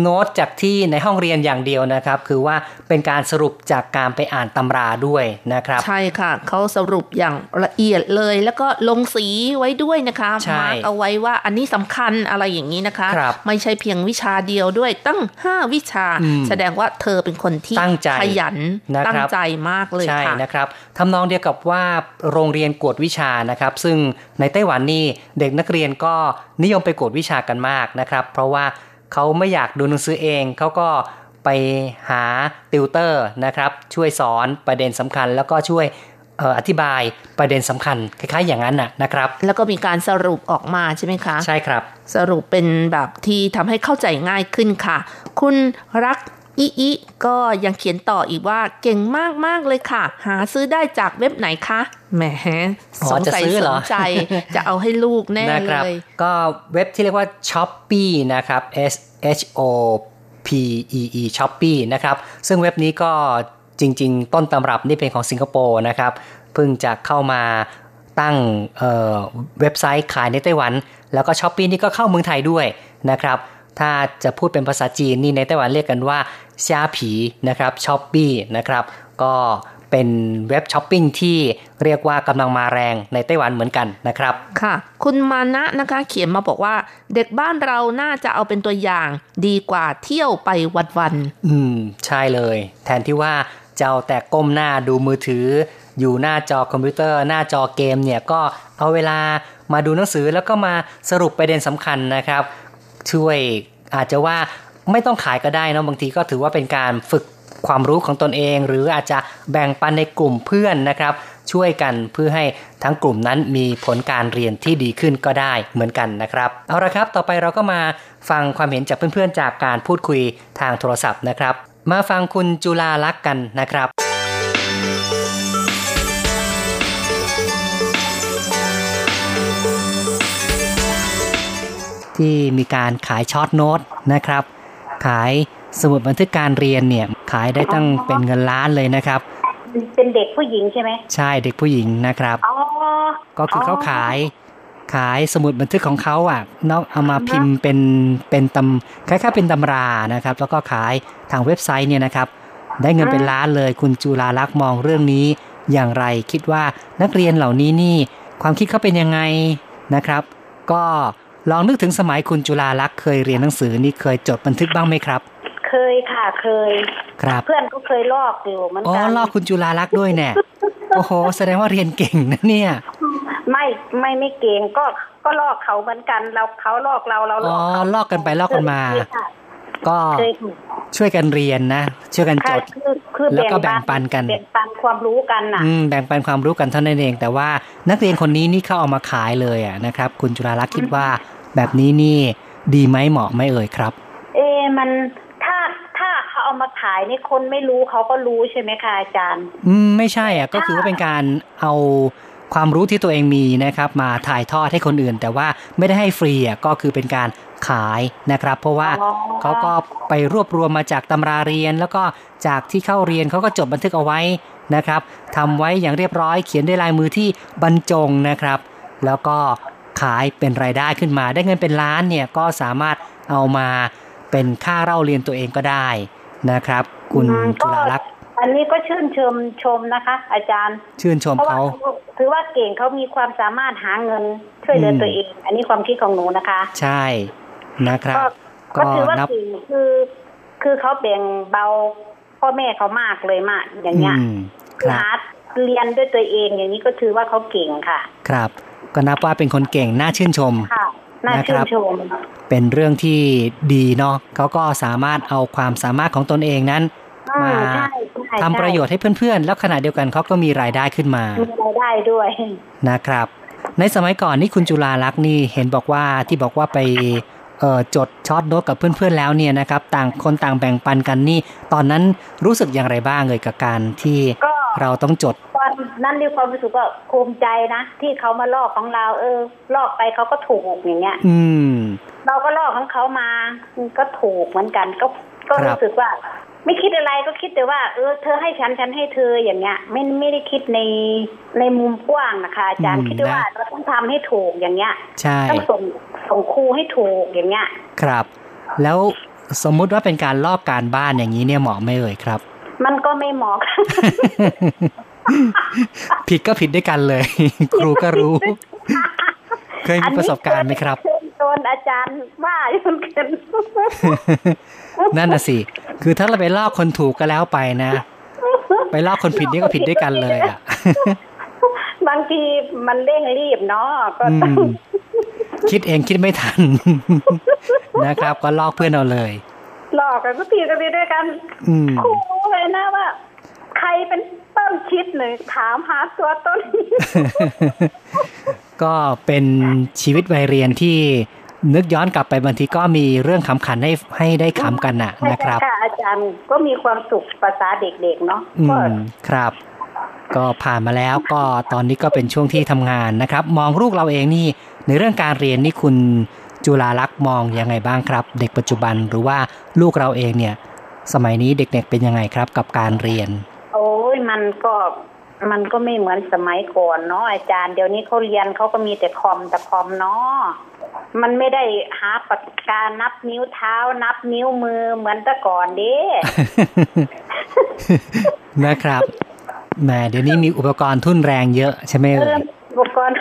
โน้ตจากที่ในห้องเรียนอย่างเดียวนะครับ คือว่าเป็นการสรุปจากการไปอ่านตำราด้วยนะครับ ใช่ค่ะเขาสรุปอย่างละเอียดเลย แล้วก็ลงสีไว้ด้วยนะคะใช่ mark เอาไว้ว่าอันนี้สำคัญอะไรอย่างนี้นะคะครับไม่ใช่เพียงวิชาเดียวด้วยตั้ง 5 วิชาอืมแสดงว่าเธอเป็นคนที่ตั้งใจขยันนะครับตั้งใจมากเลยใช่ค่ะนะครับทำนองเดียวกับว่าโรงเรียนกวดวิชานะครับ ซึ่งในไต้หวันนี่เด็กนักเรียนก็นิยมไปกวดวิชากันมากนะครับ เพราะว่า เขาไม่อยากดูหนังสือเอง เขาก็ไปหาติวเตอร์นะครับ ช่วยสอนประเด็นสำคัญ แล้วก็ช่วยเอ่ออธิบายประเด็นสำคัญ คล้ายๆ อย่างนั้นน่ะนะครับ แล้วก็มีการสรุปออกมาใช่ไหมคะ ใช่ครับ สรุปเป็นแบบที่ทำให้เข้าใจง่ายขึ้นค่ะ คุณรัก อีอีก็ยังเขียนต่ออีกว่าเก่งมากมากๆเลยค่ะ หาซื้อได้จากเว็บไหนคะแหมอ๋อสงสัยจะซื้อสเหรอนใจ จะเอาให้ลูกแน่นะคเลรับยก็เว็บที่เรียกว่า s h o p e e นะครับ S H O P E E s h o p e e นะครับ ซึ่งเว็บนี้ก็จริง ๆ ต้นตำรับนี่เป็นของสิงคโปร์นะครับ เพิ่งจะเข้ามาตั้งเอ่อเว็บไซต์ขายในไต้หวัน แล้วก็ s h o p e e นี่ก็เข้าเมืองไทยด้วยนะครับ ถ้าจะพูดเป็นภาษาจีนนี่ในไต้หวันเรียกกันว่าซาผีนะครับ s h o p e e นะครับ ก็เป็นเว็บช้อปปิ้งที่เรียกว่ากำลังมาแรงในไต้หวันเหมือนกันนะครับ ค่ะ คุณมานะนะคะเขียนมาบอกว่า เด็กบ้านเราน่าจะเอาเป็นตัวอย่างดีกว่าเที่ยวไปวันวันอืม ใช่เลย แทนที่ว่าจะเอาแต่ก้มหน้าดูมือถือ อยู่หน้าจอคอมพิวเตอร์ หน้าจอเกมเนี่ยก็เอาเวลามาดูหนังสือแล้วก็มาสรุปประเด็นสำคัญนะครับ ช่วยอาจจะว่าไม่ต้องขายก็ได้นะบางทีก็ถือว่าเป็นการฝึกความรู้ของตนเอง หรืออาจจะแบ่งปันในกลุ่มเพื่อนนะครับ ช่วยกันเพื่อให้ทั้งกลุ่มนั้นมีผลการเรียนที่ดีขึ้นก็ได้เหมือนกันนะครับ เอาละครับต่อไปเราก็มาฟังความเห็นจากเพื่อนๆ จากการพูดคุยทางโทรศัพท์นะครับ มาฟังคุณจุลาลักษ์กันนะครับ ที่มีการขายช็อตโน้ตนะครับ ขายสมุดบันทึกการเรียนเนี่ยขายได้ตั้งเป็นเงินล้านเลยนะครับ เป็นเด็กผู้หญิงใช่ไหมใช่เด็กผู้หญิงนะครับอ๋อก็คือเขาขายขายสมุดบันทึกของเขาอะนอกเอามาพิมพ์เป็นเป็นตำคล้ายๆเป็นตำรานะครับ แล้วก็ขายทางเว็บไซต์เนี่ยนะครับ ได้เงินเป็นล้านเลยคุณจุลาลักษณ์มองเรื่องนี้ อย่างไรคิดว่านักเรียนเหล่านี้นี่ ความคิดเขาเป็นยังไงนะครับ ก็ ลองนึกถึงสมัยคุณจุลาลักษณ์เคยเรียนหนังสือนี่เคยจดบันทึกบ้างไหมครับ เคยค่ะเคย ครับ เพื่อนก็เคยลอกอยู่เหมือนอ๋อกันลอกคุณจุลาลักษณ์ด้วยเนี่ยโอ้โหแสดงว่าเรียนเก่งนะเนี่ย ไม่ไม่ไม่เก่งก็ก็ลอกเขาเหมือนกันเราเขาลอกเราเราลอ๋ออกเขาลอกกันไปลอกกันมาเคยค่ะก็เคยค่ะช่วยกันเรียนนะช่วยกันจค่ะดคือคือแล้วก็แบ่งปันกันแบ่งปันความรู้กันน่ะอืมแบ่งปันความรู้กันเท่านั้นเอง แต่ว่านักเรียนคนนี้นี่เขาเอามาขายเลยอะนะครับ คุณจุฬาลักษณ์คิดว่า แบบนี้นี่ดีไหมเหมาะไหมเอ่ยครับ เอะมันถ้าถ้าเขาเอามาขายนี่คนไม่รู้เขาก็รู้ใช่ไหมคะอาจารย์ อืมไม่ใช่อะก็คือว่าเป็นการเอาความรู้ที่ตัวเองมีนะครับ มาถ่ายทอดให้คนอื่น แต่ว่าไม่ได้ให้ฟรีอะก็คือเป็นการขายนะครับ เพราะว่าอ๋อเขาก็ไปรวบรวมมาจากตำราเรียน แล้วก็จากที่เข้าเรียนเขาก็จดบันทึกเอาไว้นะครับทำไว้อย่างเรียบร้อยเขียนด้วยลายมือที่บรรจงนะครับ แล้วก็ ขายเป็นรายได้ขึ้นมา ได้เงินเป็นล้านเนี่ยก็สามารถเอามาเป็นค่าเล่าเรียนตัวเองก็ได้นะครับ คุณอืมจุฬาลักษณ์อันนี้ก็ชื่นชมชมนะคะ อาจารย์ ชื่นชมเพราะว่าเขาถือว่าเก่งเขามีความสามารถหาเงินช่วยเหลืออมตัวเอง อันนี้ความคิดของหนูนะคะ ใช่นะครับก็ก็ก็ถือว่านับเก่งคือ คือเขาแบ่งเบาพ่อแม่เขามากเลยมากอย่างเงี้ยอืมคคือรับหาเรียนด้วยตัวเองอย่างนี้ก็ถือว่าเขาเก่งค่ะ ครับ ก็นับว่าเป็นคนเก่งน่าชื่นชมค่ะน่านะคชื่รันบชมเป็นเรื่องที่ดีเนาะเขาก็สามารถเอาความสามารถของตนเองนั้นอืมาใช่ใช่ทำประโยชน์ให้เพื่อนๆ แล้วขณะเดียวกันเขาก็มีรายได้ขึ้นมา มีรายได้ด้วยนะครับ ในสมัยก่อนนี่คุณจุฬาลักษณ์นี่เห็นบอกว่าที่บอกว่าไปเอ่อจดช็อตโน้ตกับเพื่อนๆแล้วเนี่ยนะครับ ต่างคนต่างแบ่งปันกันนี่ ตอนนั้นรู้สึกอย่างไรบ้างเลยกับการที่ก็ เราต้องจดตอนนั้นมีความรู้สึกว่าภูมิใจนะ ที่เขามาลอกของเรา เออ ลอกไปเขาก็ถูกอย่างเงี้ย อืม เราก็ลอกของเขามาก็ถูกเหมือนกัน ก็ก็ครับรู้สึกว่า ไม่คิดอะไรก็คิดแต่ว่า เออเธอให้ฉันฉันให้เธออย่างเงี้ย ไม่ไม่ได้คิดในในมุมกว้างนะคะอาจารย์คิดแต่ว่าเราต้องทำให้ถูกอย่างเงี้ยใช่ต้องส่งส่งครูให้ถูกอย่างเงี้ย ครับ แล้วสมมุติว่าเป็นการลอกการบ้านอย่างนี้เนี่ยเหมาะไหมเอ่ยครับ มันก็ไม่เหมาะผิดก็ผิดด้วยกันเลย ครูก็รู้ เคยมีประสบการณ์ไหมครับโดนอาจารย์ว่าอยู่เหมือนกันนั่นน่ะสิ คือถ้าเราไปลอกคนถูกก็แล้วไปนะ ไปลอกคนผิดนี่ก็ผิดด้วยกันเลยอะ บางทีมันเร่งรีบเนาะก็อืต้องมคิดเองคิดไม่ทัน นะครับ ก็ลอกเพื่อนเอาเลย หลอกกันก็ตีกันไปด้วยกันอืมครูรู้เลยนะว่า ใครเป็นต้นคิดหนึ่งถามหาตัวต้น ก็เป็นชีวิตวัยเรียนที่นึกย้อนกลับไปบางทีก็มีเรื่องขำขันให้ให้ได้ขำกันน่ะนะครับใช่อาจารย์ก็มีความสุขภาษาเด็กๆเนาะอืก็มครับ ก็ผ่านมาแล้วก็ตอนนี้ก็เป็นช่วงที่ทำงานนะครับ มองลูกเราเองนี่ในเรื่องการเรียนนี่คุณ จุฬาลักษณ์มองยังไงบ้างครับ เด็กปัจจุบันหรือว่าลูกเราเองเนี่ย สมัยนี้เด็กๆเป็นยังไงครับกับการเรียน โอ้ยมันก็มันก็ไม่เหมือนสมัยก่อนเนาะอาจารย์เดี๋ยวนี้เขาเรียนเขาก็มีแต่คอมแต่คอมเนาะมันไม่ได้หาปากกานับนิ้วเท้านับนิ้วมือเหมือนแต่ก่อนเด้นะครับแหมเดี๋ยวนี้มีอุปกรณ์ทุ่นแรงเยอะใช่ไหมเอเอ่อยอุปกรณ์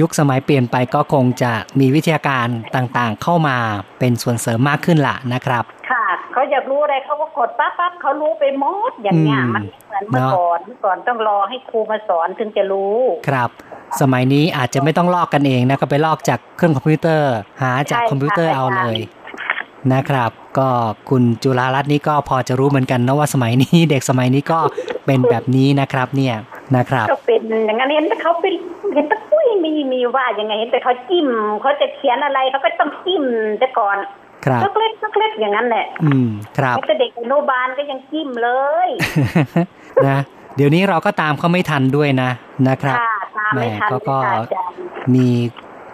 ยุคสมัยเปลี่ยนไปก็คงจะมีวิทยาการต่างๆ เข้ามาเป็นส่วนเสริมมากขึ้นล่ะนะครับ ค่ะเขาอยากรู้อะไรเขาก็กดปั๊บปั๊บเขารู้ไปหมดอย่างเงี้ยอืมมันไม่เหมือนเมื่อเนาะก่อนเมื่อก่อนต้องรอให้ครูมาสอนถึงจะรู้ ครับ สมัยนี้อาจจะไม่ต้องลอกกันเองนะก็ไปลอกจากเครื่องคอมพิวเตอร์ หาจากใช่คอมพิวเตอร์ค่ะเอาเลยนะครับ ก็คุณจุฬารัตน์นี่ก็พอจะรู้เหมือนกันนะว่าสมัยนี้เด็กสมัยนี้ก็เป็นแบบนี้นะครับเนี่ย นะครับก็เป็นอย่างนั้นเห็นแต่เขาเป็นเห็นแต่ปุ้ยมีมีว่ายังไงเห็นแต่เขาจิ้มเขาจะเขียนอะไรเขาก็ต้องจิ้มแต่ก่อนครับเล็กๆเล็กๆอย่างนั้นแหละ อืม ครับแต่เด็กอนุบาลก็ยังจิ้มเลยนะเดี๋ยวนี้เราก็ตามเขาไม่ทันด้วยนะนะครับค่ะตามไม่ทันแหม่ก็ค่ะอาจารย์มี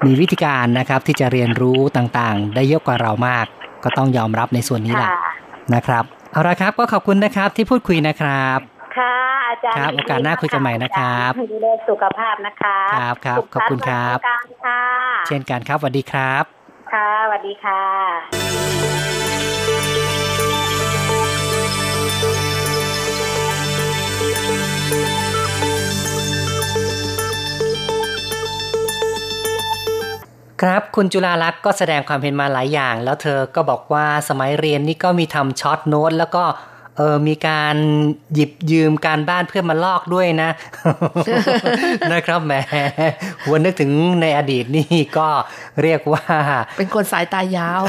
มีวิธีการนะครับ ที่จะเรียนรู้ต่างๆ ได้เยอะกว่าเรามาก ก็ต้องยอมรับในส่วนนี้แหละค่ะนะครับเอาละครับก็ขอบคุณนะครับที่พูดคุยนะครับ ค่ะ อาจารย์ครับโอกาสหน้าคุยกันใหม่นะครับดูแลสุขภาพนะคะครับครับสุขขอบคุณครับสันต์วันสงกรานต์ค่ะเช่นกันครับสวัสดีครับ ค่ะสวัสดีค่ะครับคุณจุฬาลักษณ์ก็แสดงความเห็นมาหลายอย่าง แล้วเธอก็บอกว่าสมัยเรียนนี่ก็มีทำช็อตโน้ตแล้วก็ เออมีการหยิบยืมการบ้านเพื่อนมาลอกด้วยนะ นะครับแหมวันนึกถึงในอดีตนี่ก็เรียกว่า เป็นคนสายตายาว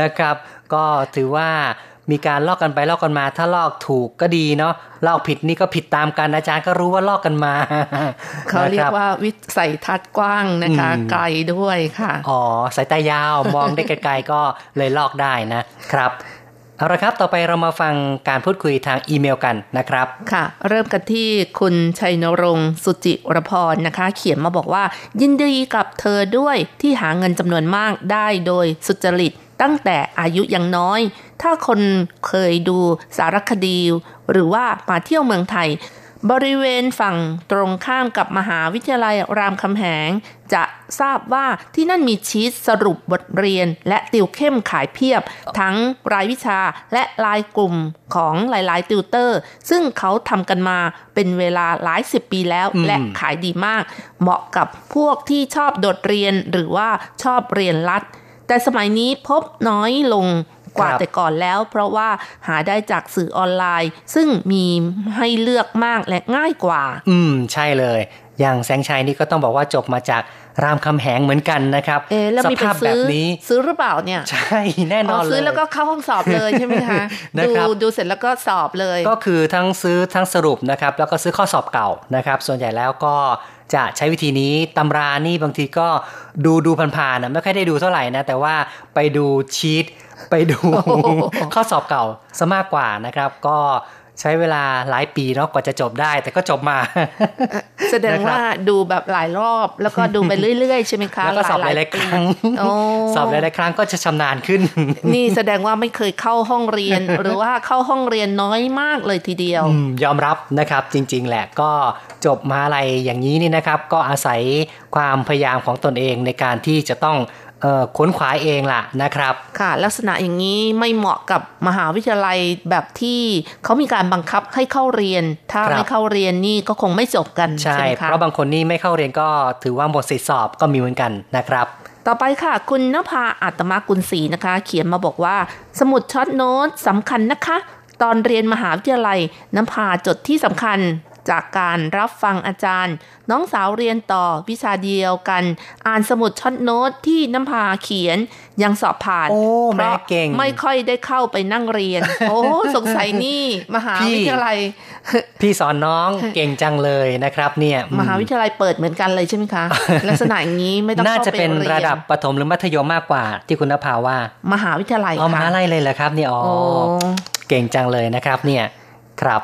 นะครับ ก็ถือว่ามีการลอกกันไปลอกกันมา ถ้าลอกถูกก็ดีเนาะลอกผิดนี่ก็ผิดตามกันอาจารย์ก็รู้ว่าลอกกันมา เขาเรียกว่าวิสัยทัศน์กว้างนะคะอืมไกลด้วยค่ะ อ๋อสายตายาวมองได้ไกลๆก็เลยลอกได้นะครับ เอาละครับ ต่อไปเรามาฟังการพูดคุยทางอีเมลกันนะครับ ค่ะ เริ่มกันที่คุณชัยนรงค์สุจิรพรนะคะ เขียนมาบอกว่า ยินดีกับเธอด้วยที่หาเงินจำนวนมากได้โดยสุจริตตั้งแต่อายุยังน้อย ถ้าคนเคยดูสารคดี หรือว่ามาเที่ยวเมืองไทย บริเวณฝั่งตรงข้ามกับมหาวิทยาลัยรามคำแหง จะ ทราบว่าที่นั่นมีชีตสรุปบทเรียน และติวเข้มขายเพียบ ทั้งรายวิชาและรายกลุ่มของหลาย ๆ ติวเตอร์ ซึ่งเขาทำกันมาเป็นเวลาหลายสิบปีแล้วอืมและขายดีมาก เหมาะกับพวกที่ชอบโดดเรียนหรือว่าชอบเรียนรัด แต่สมัยนี้พบน้อยลงกว่าครับแต่ก่อนแล้ว เพราะว่าหาได้จากสื่อออนไลน์ ซึ่งมีให้เลือกมากและง่ายกว่า อืม ใช่เลย อย่างแสงชัยนี่ก็ต้องบอกว่าจบมาจาก รามคำแหงเหมือนกันนะครับเอ๊ะแล้วสมีไปภาพแบซื้อบนี้ซื้อหรือเปล่าเนี่ย ใช่แน่นอ๋ออนเลยซื้อแล้วก็เข้าห้องสอบเลยใช่ไหมคะนะดูครับดูเสร็จแล้วก็สอบเลย ก็คือทั้งซื้อทั้งสรุปนะครับ แล้วก็ซื้อข้อสอบเก่านะครับ ส่วนใหญ่แล้วก็จะใช้วิธีนี้ตำรานี่บางทีก็ดูดูผ่านๆนะไม่ค่อยได้ดูเท่าไหร่นะ แต่ว่าไปดูชีตไปดูโอ้โหข้อสอบเก่าซะมากกว่านะครับ ก็ ใช้เวลาหลายปีเนาะกว่าจะจบได้ แต่ก็จบมา แสดงนะครับว่าดูแบบหลายรอบแล้วก็ดูไปเรื่อยๆใช่ไหมคะแล้วก็สอบหลายๆปีครั้งโอ้สอบหลายๆครั้งก็จะชำนาญขึ้น นี่แสดงว่าไม่เคยเข้าห้องเรียน หรือว่าเข้าห้องเรียนน้อยมากเลยทีเดียวอืมยอมรับนะครับจริง ๆ แหละก็จบมหาอะไรอย่างนี้นี่นะครับ ก็อาศัยความพยายามของตนเองในการที่จะต้องเอ่อ ค้นขวายเองล่ะนะครับ ค่ะ ลักษณะอย่างนี้ไม่เหมาะกับมหาวิทยาลัยแบบที่เขามีการบังคับให้เข้าเรียน ถ้าครับไม่เข้าเรียนนี่ก็คงไม่จบกันใช่ใช่ไหมคะเพราะบางคนนี่ไม่เข้าเรียนก็ถือว่าหมดสิทธิสอบก็มีเหมือนกันนะครับต่อไปค่ะ คุณนภาอัตมากุลศรีนะคะ เขียนมาบอกว่า สมุดช็อตโน้ตสำคัญนะคะ ตอนเรียนมหาวิทยาลัยน้ำพาจดที่สำคัญ จากการรับฟังอาจารย์ น้องสาวเรียนต่อวิชาเดียวกัน อ่านสมุดช็อตโน้ตที่น้ำพาเขียนยังสอบผ่านโอ้เพราะแม่เก่งไม่ค่อยได้เข้าไปนั่งเรียน โอ้สงสัยนี่มหาวิทยาลัย พี่สอนน้องเก่งจังเลยนะครับ เนี่ยอืมหาวิทยาลัยเปิดเหมือนกันเลยใช่ไหมคะ ลักษณะอย่างนี้ไม่ต้องน่าเข้าจะไปเป็นเรียนระดับประถมหรือมัธยมมากกว่า ที่คุณนภาว่า มหาวิทยาลัยเอามค่ะหาลัยเลยเหรอครับเนี่ยอ๋อโอ้เก่งจังเลยนะครับ เนี่ยครับ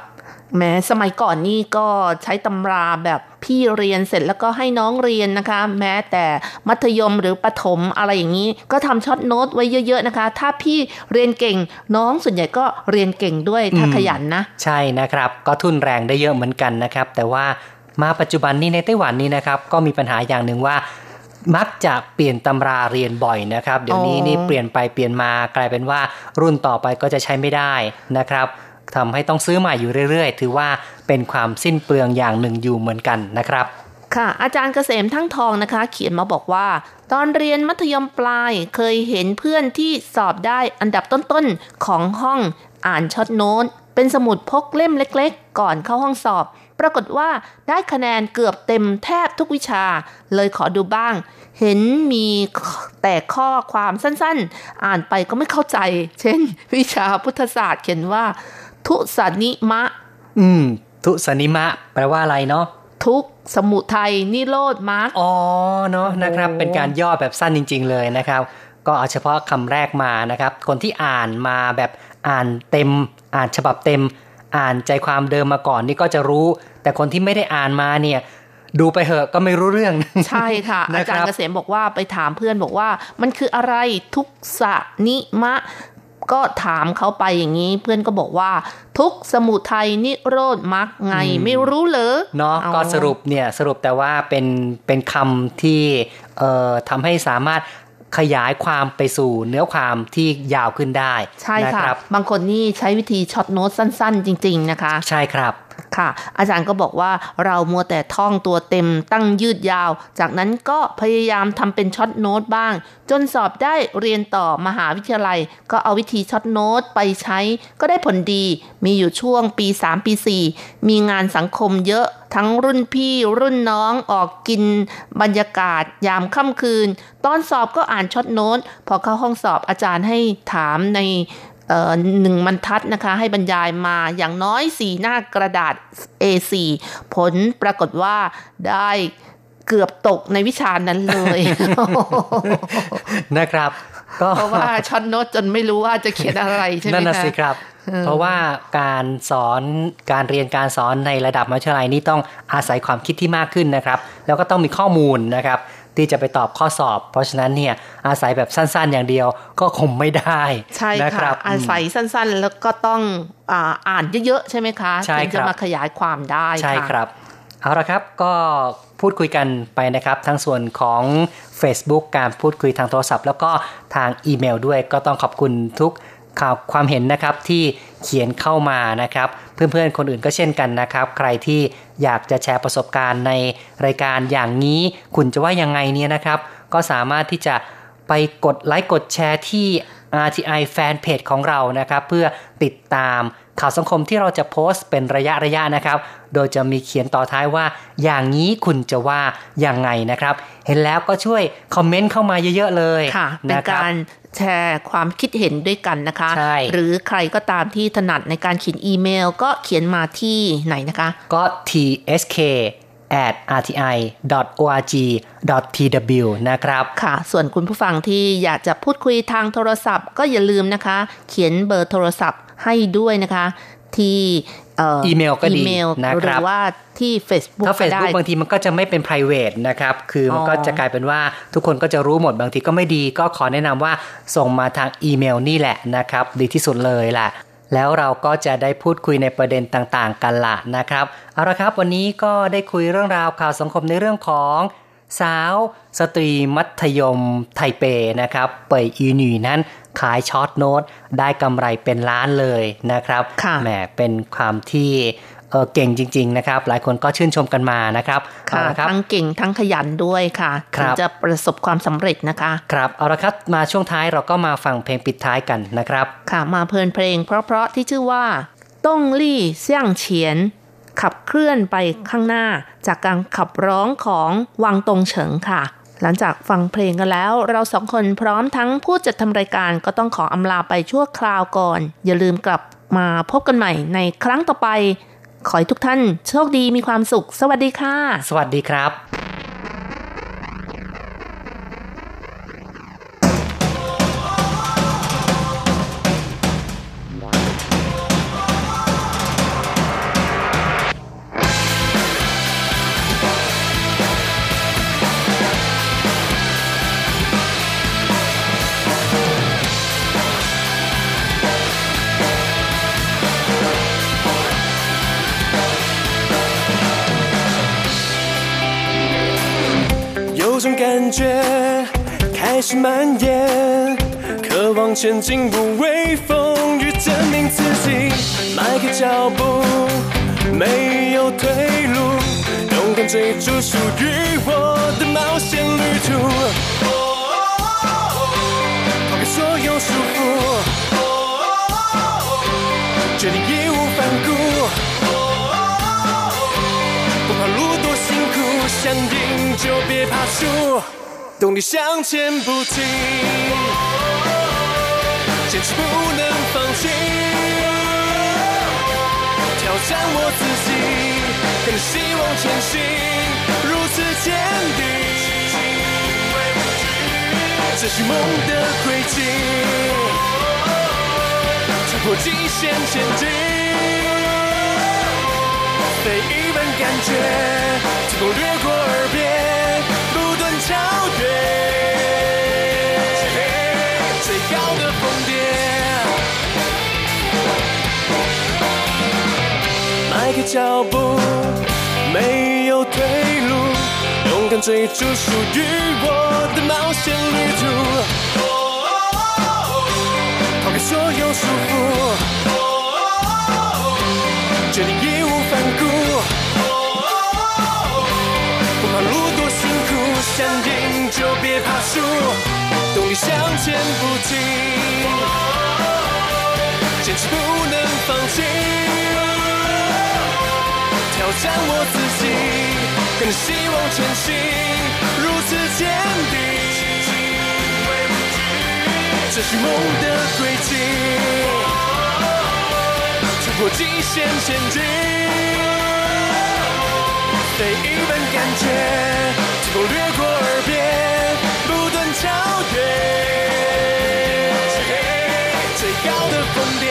แม้สมัยก่อนนี่ก็ใช้ตำราแบบพี่เรียนเสร็จแล้วก็ให้น้องเรียนนะคะ แม้แต่มัธยมหรือประถมอะไรอย่างนี้ ก็ทำช็อตโน้ตไว้เยอะๆนะคะ ถ้าพี่เรียนเก่งน้องส่วนใหญ่ก็เรียนเก่งด้วยถ้าอืมขยันนะ ใช่นะครับ ก็ทุนแรงได้เยอะเหมือนกันนะครับ แต่ว่ามาปัจจุบันนี้ในไต้หวันนี้นะครับ ก็มีปัญหาอย่างหนึ่งว่ามักจะเปลี่ยนตำราเรียนบ่อยนะครับ เดี๋ยวนี้อ๋อนี่เปลี่ยนไปเปลี่ยนมากลายเป็นว่ารุ่นต่อไปก็จะใช้ไม่ได้นะครับ ทำให้ต้องซื้อใหม่อยู่เรื่อยๆ ถือว่าเป็นความสิ้นเปลืองอย่างหนึ่งอยู่เหมือนกันนะครับ ค่ะ อาจารย์เกษมทั้งทองนะคะ เขียนมาบอกว่า ตอนเรียนมัธยมปลายเคยเห็นเพื่อนที่สอบได้อันดับต้นๆของห้องอ่านช็อตโน้ตเป็นสมุดพกเล่มเล็กๆ ก่อนเข้าห้องสอบ ปรากฏว่าได้คะแนนเกือบเต็มแทบทุกวิชา เลยขอดูบ้าง เห็นมีแต่ข้อความสั้นๆ อ่านไปก็ไม่เข้าใจ เช่น วิชาพุทธศาสตร์เขียนว่า ทุสานิมะ อืม ทุสนิมะ แปลว่าอะไรเนาะทุกข์สมุทัยนิโรธมรรคอ๋อเนาะนะครับโอ้เป็นการย่อแบบสั้นจริง ๆ เลยนะครับ ก็เอาเฉพาะคำแรกมานะครับ คนที่อ่านมาแบบอ่านเต็ม อ่านฉบับเต็ม อ่านใจความเดิมมาก่อนนี่ก็จะรู้ แต่คนที่ไม่ได้อ่านมาเนี่ยดูไปเหอะก็ไม่รู้เรื่อง ใช่ค่ะนะอาครับจารย์เกษมบอกว่าไปถามเพื่อนบอกว่า มันคืออะไรทุกสะนิมะ ก็ถามเขาไปอย่างนี้ เพื่อนก็บอกว่า ทุกสมุทัยนิโรธมรรคไงไม่รู้เหรอเนาะอ๋อก็สรุปเนี่ยสรุปแต่ว่าเป็นเป็นคำที่เอ่อทำให้สามารถขยายความไปสู่เนื้อความที่ยาวขึ้นได้ ใช่นะค่ะครับบางคนนี่ใช้วิธี short note สั้น ๆ จริง ๆ นะคะ ใช่ครับ ค่ะ อาจารย์ก็บอกว่าเรามัวแต่ท่องตัวเต็มตั้งยืดยาว จากนั้นก็พยายามทำเป็น short note บ้าง จนสอบได้เรียนต่อมหาวิทยาลัย ก็เอาวิธี short note ไปใช้ก็ได้ผลดี มีอยู่ช่วงปี 3 ปี 4 มีงานสังคมเยอะทั้งรุ่นพี่รุ่นน้องออกกิน บรรยากาศยามค่ำคืน ตอนสอบก็อ่าน short note พอเข้าห้องสอบอาจารย์ให้ถามใน หนึ่งบรรทัดนะคะให้บรรยายมาอย่างน้อยสี่หน้ากระดาษ A4 ผลปรากฏว่าได้เกือบตกในวิชานั้นเลย นะครับก็เพราะว่า short note จนไม่รู้ว่าจะเขียนอะไรใช่ไหมคะนั่นน่ะสิครับ เพราะว่าการสอนการเรียนการสอนในระดับมัธยมนี่ต้องอาศัยความคิดที่มากขึ้นนะครับ แล้วก็ต้องมีข้อมูลนะครับ ที่จะไปตอบข้อสอบ เพราะฉะนั้นเนี่ยอาศัยแบบสั้นๆ อย่างเดียวก็คงไม่ได้ใช่ค่ะ อาศัยสั้นๆ แล้วก็ต้องอ่านเยอะๆ ใช่ไหมคะถึงจะมาขยายความได้ใช่ครับเอาละครับก็พูดคุยกันไปนะครับ ทั้งส่วนของ Facebook การพูดคุยทางโทรศัพท์ แล้วก็ทางอีเมลด้วยก็ต้องขอบคุณทุกข่าวความเห็นนะครับที่เขียนเข้ามานะครับ เพื่อนๆคนอื่นก็เช่นกันนะครับ ใครที่ อยากจะแชร์ประสบการณ์ในรายการอย่างนี้ คุณจะว่ายังไงเนี่ยนะครับ ก็สามารถที่จะไปกดไลค์กดแชร์ที่ RTI แฟนเพจของเรานะครับ เพื่อติดตาม ข่าวสังคมที่เราจะโพสต์เป็นระยะระยะนะครับ โดยจะมีเขียนต่อท้ายว่า อย่างนี้คุณจะว่าอย่างไงนะครับ เห็นแล้วก็ช่วยคอมเมนต์เข้ามาเยอะๆเลยค่ะเป็นการแชร์ความคิดเห็นด้วยกันนะคะ หรือใครก็ตามที่ถนัดในการเขียนอีเมล ก็เขียนมาที่ไหนนะคะ ก็ tsk at rti.org.tw นะครับ ค่ะ ส่วนคุณผู้ฟังที่อยากจะพูดคุยทางโทรศัพท์ ก็อย่าลืมนะคะ เขียนเบอร์โทรศัพท์ ให้ด้วยนะคะ ที่อีเมลก็ดีนะครับหรือว่าที่ Facebook ถ้า Facebook บางทีมันก็จะไม่เป็น p r i v a t นะครับ คือมันก็จะกลายเป็นว่าทุกคนก็จะรู้หมดบางทีก็ไม่ดีก็ขอแนะนำว่าส่งมาทางอีเมลนี่แหละนะครับ ดีที่สุดเลยแหละแล้วเราก็จะได้พูดคุยในประเด็นต่างๆ กันละนะครับ เอาละครับวันนี้ก็ได้คุยเรื่องราวข่าวสังคมในเรื่องของ สาว สตรีมัธยมไทเปนะครับ เป่ยอีหนีนั้น ขายช็อตโน้ตได้กำไรเป็นล้านเลยนะครับแหมเป็นความที่เออเก่งจริง ๆ นะครับ หลายคนก็ชื่นชมกันมานะครับค่ะทั้งเก่งทั้งขยันด้วยค่ะถึงจะประสบความสำเร็จนะคะครับเอาละครับมาช่วงท้ายเราก็มาฟังเพลงปิดท้ายกันนะครับ ค่ะมาเพลินเพลง เพราะๆที่ชื่อว่าต้งลี่เสี่ยงเฉียน ขับเคลื่อนไปข้างหน้าจากการขับร้องของวังตงเฉิงค่ะ หลังจากฟังเพลงกันแล้ว เราสองคนพร้อมทั้งผู้จัดทำรายการก็ต้องขออำลาไปชั่วคราวก่อน อย่าลืมกลับมาพบกันใหม่ในครั้งต่อไป ขอให้ทุกท่าน โชคดีมีความสุข สวัสดีค่ะ สวัสดีครับ 觉开始蔓延，渴望前进，不畏风雨，证明自己。迈开脚步，没有退路，勇敢追逐属于我的冒险旅途。动力向前不停，坚持不能放弃，挑战我自己，跟着希望前行，如此坚定，这是梦的轨迹，突破极限前进。每一份感觉，天空掠过耳边，超越最高的峰巅。迈开脚步，没有退路，勇敢追逐属于我的冒险旅途。抛开所有束缚，决定一别怕输，动力向前不停，坚持不能放弃，挑战我自己，跟着希望前行，如此坚定，这是梦的轨迹，突破极限前进，每一份感觉。掠过超越，最高的峰巅。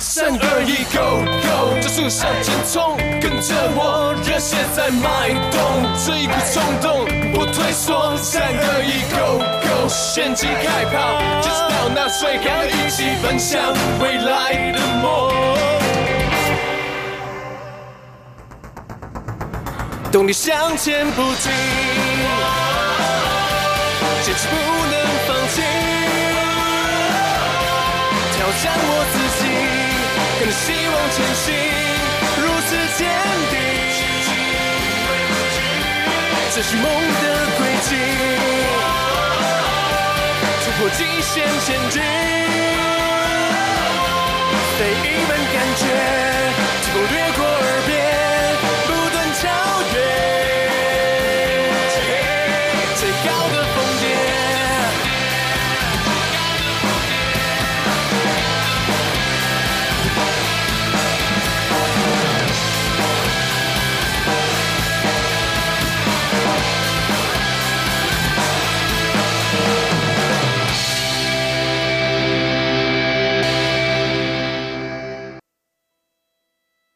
三二一，Go Go！加速向前冲，跟着我，热血在脉动。这一股冲动，不退缩。三二一，Go Go！现金开跑，坚持到那最高，一起奔向未来的梦。动力向前不停，坚持不能放弃，挑战我自己，跟着希望前行。如此坚定，这是梦的轨迹，突破极限前进，被一般感觉，疾风掠过。